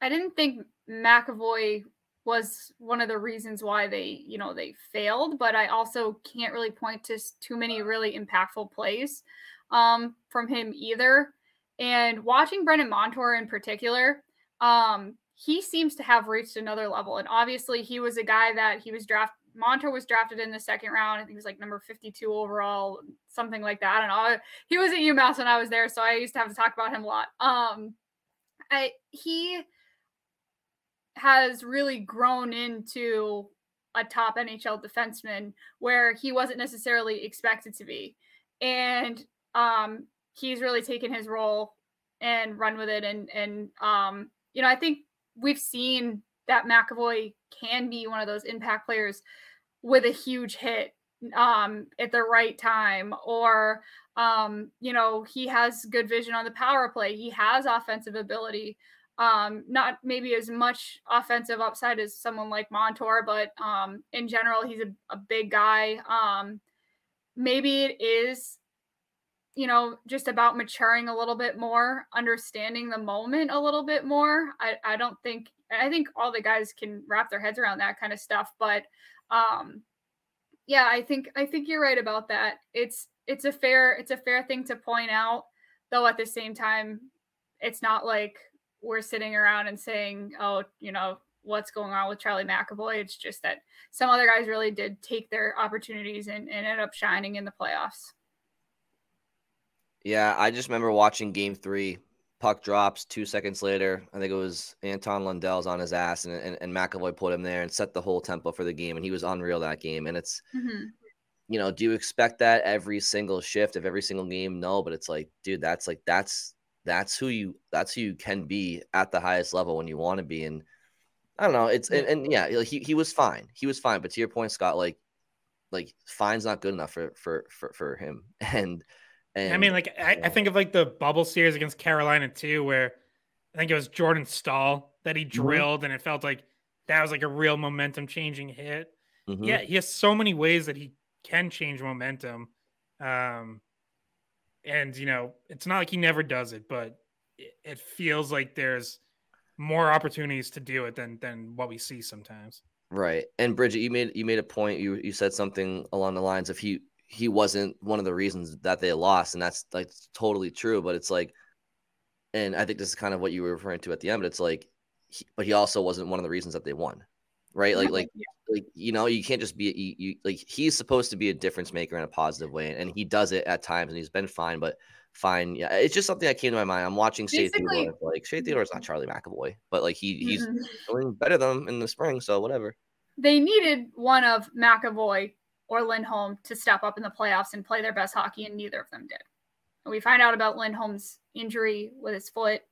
I didn't think McAvoy was one of the reasons why they, you know, they failed. But I also can't really point to too many really impactful plays um, from him either. And watching Brandon Montour in particular, um, he seems to have reached another level. And obviously, he was a guy that he was drafted. Montour was drafted in the second round. I think he was like number 52 overall, something like that. I don't know. He was at UMass when I was there, so I used to have to talk about him a lot. Um, I he has really grown into a top NHL defenseman where he wasn't necessarily expected to be. And um, he's really taken his role and run with it. And, and um, you know, I think we've seen that McAvoy can be one of those impact players with a huge hit um, at the right time or um, you know he has good vision on the power play he has offensive ability um, not maybe as much offensive upside as someone like Montour, but um, in general, he's a, a big guy. Um, maybe it is, you know, just about maturing a little bit more, understanding the moment a little bit more. I, I don't think, I think all the guys can wrap their heads around that kind of stuff, but um, yeah, I think, I think you're right about that. It's, it's a fair, it's a fair thing to point out, though at the same time, it's not like we're sitting around and saying, oh, you know, what's going on with Charlie McAvoy. It's just that some other guys really did take their opportunities and, and ended up shining in the playoffs. Yeah, I just remember watching game three. Puck drops two seconds later. I think it was Anton Lundell's on his ass, and, and, and McAvoy put him there and set the whole tempo for the game. And he was unreal that game. And it's, mm-hmm. you know, do you expect that every single shift of every single game? No, but it's like, dude, that's like, that's that's who you that's who you can be at the highest level when you want to be and i don't know it's and, and yeah he, he was fine he was fine but to your point scott like like fine's not good enough for for for, for him and *laughs* and i mean like I, I think of like the bubble series against carolina too where i think it was jordan staal that he mm-hmm. drilled mm-hmm. and it felt like that was like a real momentum changing hit mm-hmm. yeah he has so many ways that he can change momentum um and you know it's not like he never does it but it, feels like there's more opportunities to do it than than what we see sometimes. Right. And bridget you made you made a point. You you said something along the lines of he he wasn't one of the reasons that they lost and that's like totally true but it's like and i think this is kind of what you were referring to at the end but it's like he, but he also wasn't one of the reasons that they won right? Like like yeah. Like you know you can't just be you, you like he's supposed to be a difference maker in a positive way and he does it at times and he's been fine but fine yeah it's just something that came to my mind. I'm watching Shea Theodore like Shea Theodore is not Charlie McAvoy but like he he's mm-hmm. doing better than him in the spring so whatever. They needed one of McAvoy or Lindholm to step up in the playoffs and play their best hockey and neither of them did. And we find out about Lindholm's injury with his foot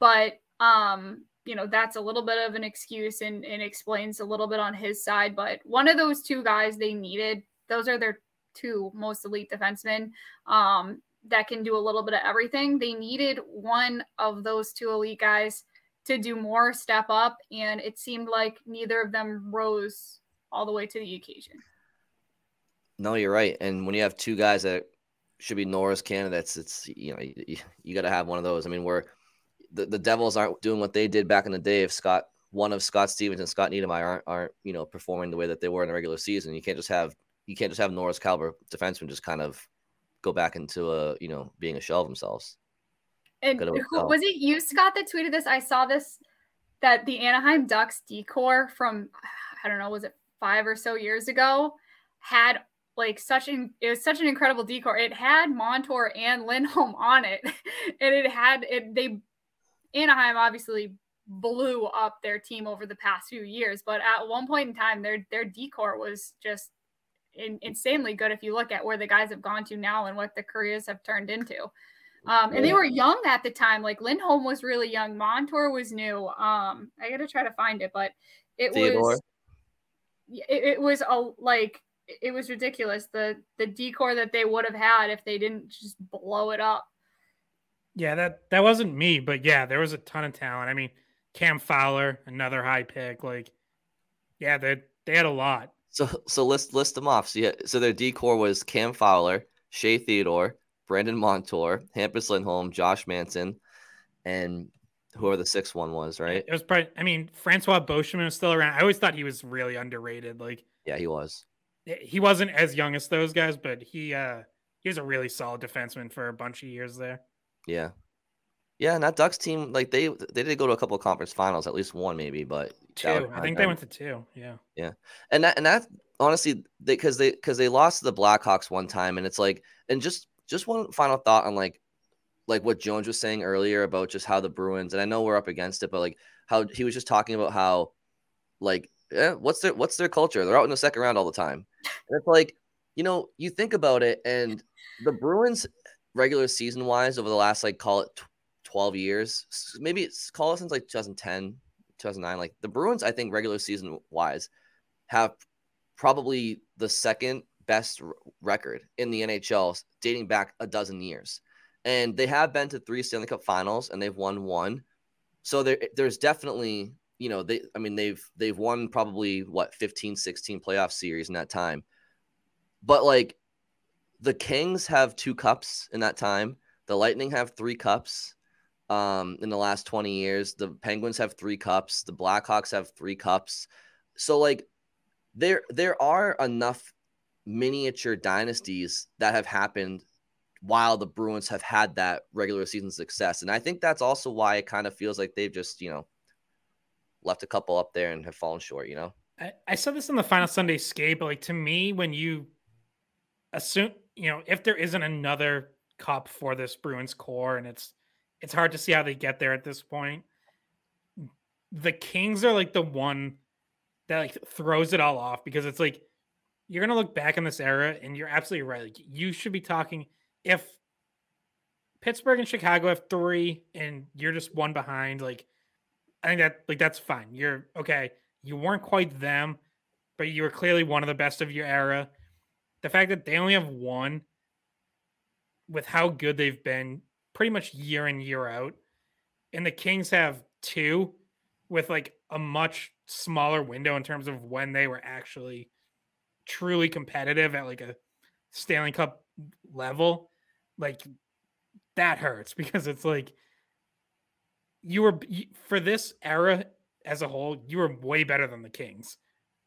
but um you know that's a little bit of an excuse and, and explains a little bit on his side but one of those two guys they needed those are their two most elite defensemen um, that can do a little bit of everything. They needed one of those two elite guys to do more step up and it seemed like neither of them rose all the way to the occasion. No you're right. And when you have two guys that should be norris candidates it's you know you, you got to have one of those. I mean we're the, the Devils aren't doing what they did back in the day. If Scott, one of Scott Stevens and Scott Niedermayer aren't, aren't, you know, performing the way that they were in the regular season, you can't just have, you can't just have Norris caliber defensemen just kind of go back into a, you know, being a shell of themselves. And who, was it you, Scott, that tweeted this? I saw this that the Anaheim Ducks D corps from, I don't know, was it five or so years ago, had like such an it was such an incredible D corps. It had Montour and Lindholm on it, *laughs* and it had it. They Anaheim obviously blew up their team over the past few years, but at one point in time, their their D corps was just in, insanely good. If you look at where the guys have gone to now and what the careers have turned into, um, and they were young at the time. Like Lindholm was really young, Montour was new. Um, I got to try to find it, but it Theodore. was it, it was a like it was ridiculous the the D corps that they would have had if they didn't just blow it up. Yeah, that that wasn't me, but yeah, there was a ton of talent. I mean, Cam Fowler, another high pick. Like, yeah, they they had a lot. So so list list them off. So yeah, so their D corps was Cam Fowler, Shea Theodore, Brandon Montour, Hampus Lindholm, Josh Manson, and whoever the sixth one was, right? It was probably. I mean, Francois Beauchemin was still around. I always thought he was really underrated. Like, yeah, he was. He wasn't as young as those guys, but he uh he was a really solid defenseman for a bunch of years there. Yeah. Yeah, and that Ducks team, like they they did go to a couple of conference finals, at least one maybe, but two. I think they went to two. Yeah. Yeah, and that and that honestly, because they because they, they lost to the Blackhawks one time, and it's like, and just just one final thought on like like what Jones was saying earlier about just how the Bruins, and I know we're up against it, but like how he was just talking about how like yeah, what's their what's their culture? They're out in the second round all the time. And it's like, you know, you think about it, and the Bruins regular season wise over the last like call it 12 years, maybe it's call it since like 2010, 2009. Like the Bruins, I think regular season wise have probably the second best record in the NHL dating back a dozen years. And they have been to three Stanley Cup finals and they've won one. So there, there's definitely, you know, they, I mean, they've, they've won probably what, 15, 16 playoff series in that time. But like the Kings have two cups in that time. The Lightning have three cups um, in the last 20 years. The Penguins have three cups. The Blackhawks have three cups. So like there there are enough miniature dynasties that have happened while the Bruins have had that regular season success. And I think that's also why it kind of feels like they've just, you know, left a couple up there and have fallen short, you know? I, I said this in the final Sunday skate, but like to me, when you assume, you know, if there isn't another cup for this Bruins core and it's it's hard to see how they get there at this point. The Kings are like the one that like throws it all off because it's like you're gonna look back in this era and you're absolutely right. Like you should be talking if Pittsburgh and Chicago have three and you're just one behind, like I think that like that's fine. You're okay. You weren't quite them, but you were clearly one of the best of your era. The fact that they only have one with how good they've been pretty much year in year out and the kings have two with like a much smaller window in terms of when they were actually truly competitive at like a stanley cup level like that hurts *laughs* because it's like you were for this era as a whole you were way better than the kings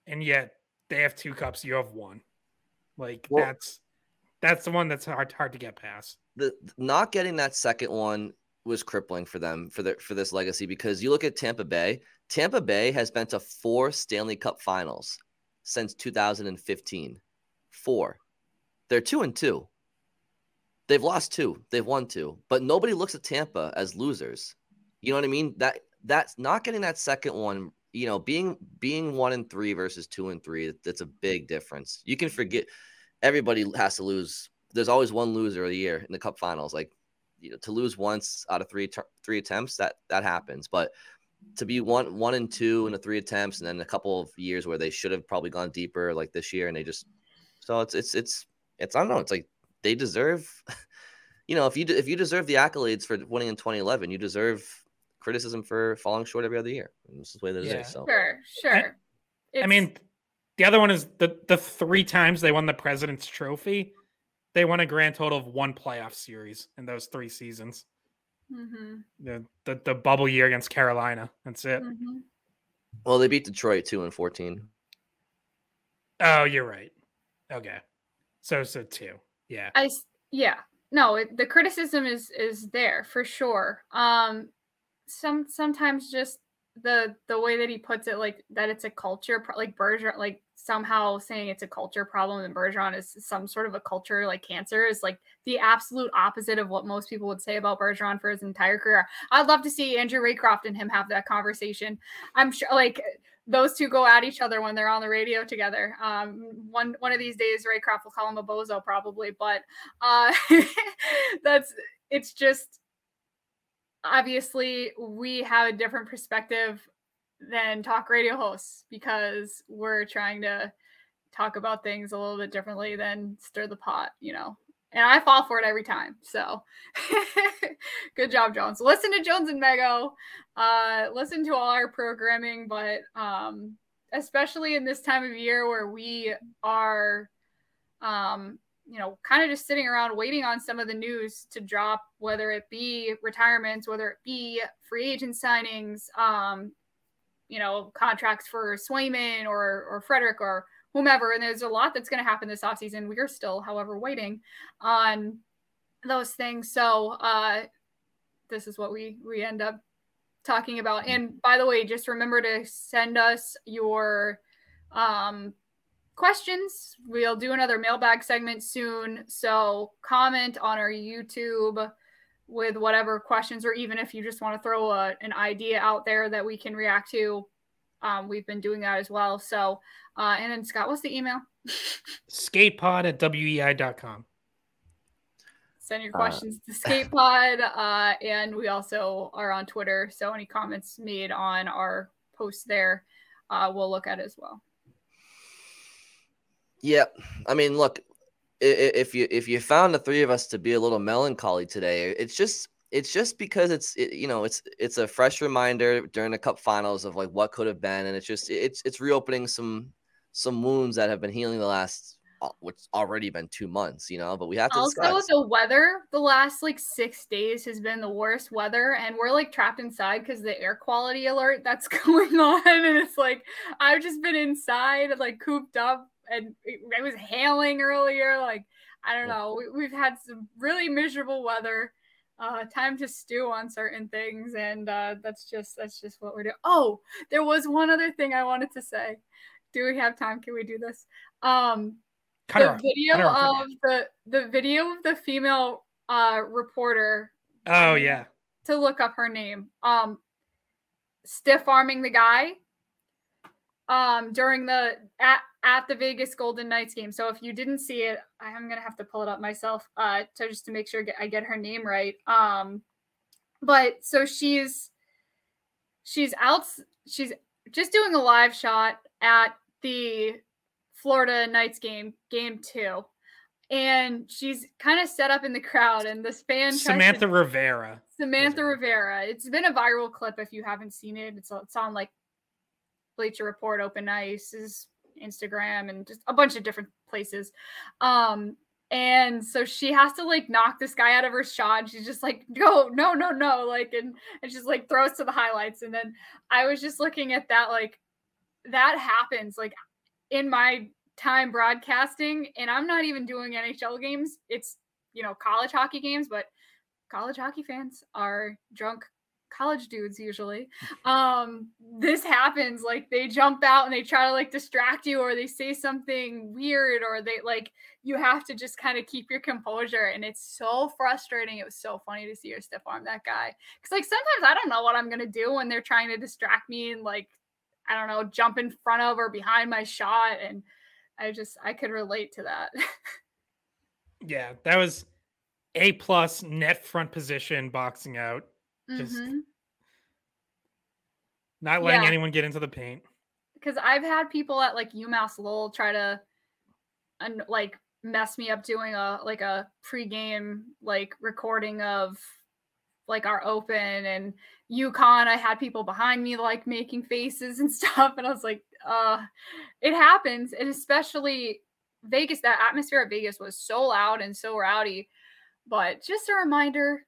and yet they have two cups you have one like well, that's that's the one that's hard hard to get past. The not getting that second one was crippling for them for the for this legacy because you look at Tampa Bay. Tampa Bay has been to four Stanley Cup Finals since 2015. Four. They're two and two. They've lost two. They've won two. But nobody looks at Tampa as losers. You know what I mean? That that's not getting that second one. You know, being being one and three versus two and three. That's a big difference. You can forget everybody has to lose. There's always one loser of the year in the cup finals. Like, you know, to lose once out of three three attempts, that that happens. But to be one one and two in the three attempts, and then a couple of years where they should have probably gone deeper, like this year, and they just so it's it's it's it's I don't know. It's like they deserve. *laughs* You know, if you if you deserve the accolades for winning in 2011, you deserve criticism for falling short every other year. And this is the way that yeah. is. So. Sure, sure. I, I mean, the other one is the the three times they won the President's Trophy, they won a grand total of one playoff series in those three seasons. Mm-hmm. The, the the bubble year against Carolina. That's it. Mm-hmm. Well, they beat Detroit two and fourteen. Oh, you're right. Okay, so so two. Yeah. I yeah. No, it, the criticism is is there for sure. Um, some sometimes just the the way that he puts it, like that it's a culture, like Bergeron, like somehow saying it's a culture problem and Bergeron is some sort of a culture like cancer is like the absolute opposite of what most people would say about Bergeron for his entire career. I'd love to see Andrew Raycroft and him have that conversation. I'm sure like those two go at each other when they're on the radio together. Um, one one of these days, Raycroft will call him a bozo probably, but uh, *laughs* that's it's just obviously we have a different perspective than talk radio hosts because we're trying to talk about things a little bit differently than stir the pot, you know. And I fall for it every time. So *laughs* good job, Jones. Listen to Jones and Mego. Uh, listen to all our programming, but um, especially in this time of year where we are um, you know, kind of just sitting around waiting on some of the news to drop, whether it be retirements, whether it be free agent signings, um, you know, contracts for Swayman or or Frederic or whomever. And there's a lot that's going to happen this offseason. We are still, however, waiting on those things. So uh, this is what we we end up talking about. And by the way, just remember to send us your um questions. We'll do another mailbag segment soon. So comment on our YouTube with whatever questions, or even if you just want to throw a, an idea out there that we can react to. Um, we've been doing that as well. So, uh, and then Scott, what's the email? *laughs* Skatepod at WEEI.com. Send your questions uh, to Skatepod. *laughs* Uh, and we also are on Twitter. So any comments made on our posts there, uh, we'll look at as well. Yeah, I mean, look, if you if you found the three of us to be a little melancholy today, it's just it's just because it's it, you know it's it's a fresh reminder during the cup finals of like what could have been, and it's just it's it's reopening some some wounds that have been healing the last uh, which already been two months, you know. But we have to also discuss. the weather. The last like six days has been the worst weather, and we're like trapped inside because the air quality alert that's *laughs* going on, and it's like I've just been inside, like cooped up and it, was hailing earlier. Like, I don't know. We, have had some really miserable weather. Uh, time to stew on certain things, and uh, that's just that's just what we're doing. Oh, there was one other thing I wanted to say. Do we have time? Can we do this? Um, the video of the the video of the female uh, reporter. Oh yeah. To look up her name. Um, stiff arming the guy um during the at at the Vegas Golden Knights game. So if you didn't see it, I'm gonna have to pull it up myself uh to just to make sure I get her name right. Um but so she's she's out she's just doing a live shot at the Florida Knights game, game two. And she's kind of set up in the crowd, and this fan Samantha to, Rivera. Samantha Rivera. It's been a viral clip if you haven't seen it. It's, it's on like Bleacher Report, Open Ice's Instagram, and just a bunch of different places. Um, and so she has to like knock this guy out of her shot. She's just like, no, no, no, no, like, and and she's like throws to the highlights. And then I was just looking at that, like, that happens like in my time broadcasting, and I'm not even doing NHL games. It's you know college hockey games, but college hockey fans are drunk college dudes usually um this happens like they jump out and they try to like distract you or they say something weird or they like you have to just kind of keep your composure and it's so frustrating it was so funny to see her stiff arm that guy. Because like sometimes i don't know what i'm gonna do when they're trying to distract me and like i don't know jump in front of or behind my shot and i just i could relate to that. Yeah that was a plus net front position boxing out just mm-hmm. not letting yeah. anyone get into the paint. Because I've had people at like UMass Lowell try to, and like mess me up doing a like a pregame like recording of like our open and UConn. I had people behind me like making faces and *laughs* stuff, and I was like, uh, it happens, and especially Vegas. That atmosphere at Vegas was so loud and so rowdy. But just a reminder,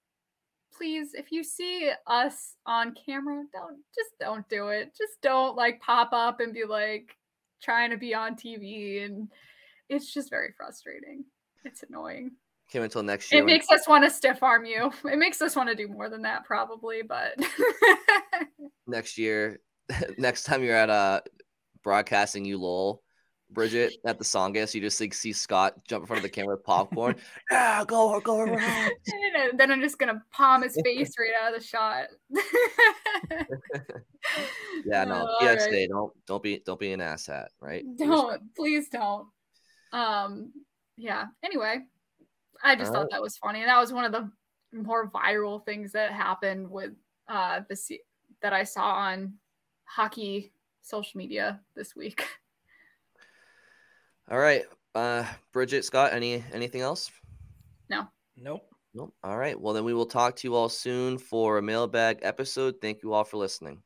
please, if you see us on camera, don't just don't do it. Just don't like pop up and be like trying to be on TV. And it's just very frustrating. It's annoying. Came until next year. *laughs* It makes us want to stiff arm you. It makes us want to do more than that, probably, but *laughs* next year, *laughs* next time you're at a uh, broadcasting you lol Bridget at the Songus, you just like see Scott jump in front of the camera with popcorn. *laughs* yeah, go go around. *laughs* then I'm just gonna palm his face *laughs* right out of the shot. yeah, no, oh, PSA, right. don't don't be don't be an asshat, right? Don't please don't. Um, yeah. Anyway, I just All thought right. that was funny, and that was one of the more viral things that happened with uh this that I saw on hockey social media this week. All right. Uh Bridget, Scott, any anything else? No. Nope. Nope. All right. Well, then we will talk to you all soon for a mailbag episode. Thank you all for listening.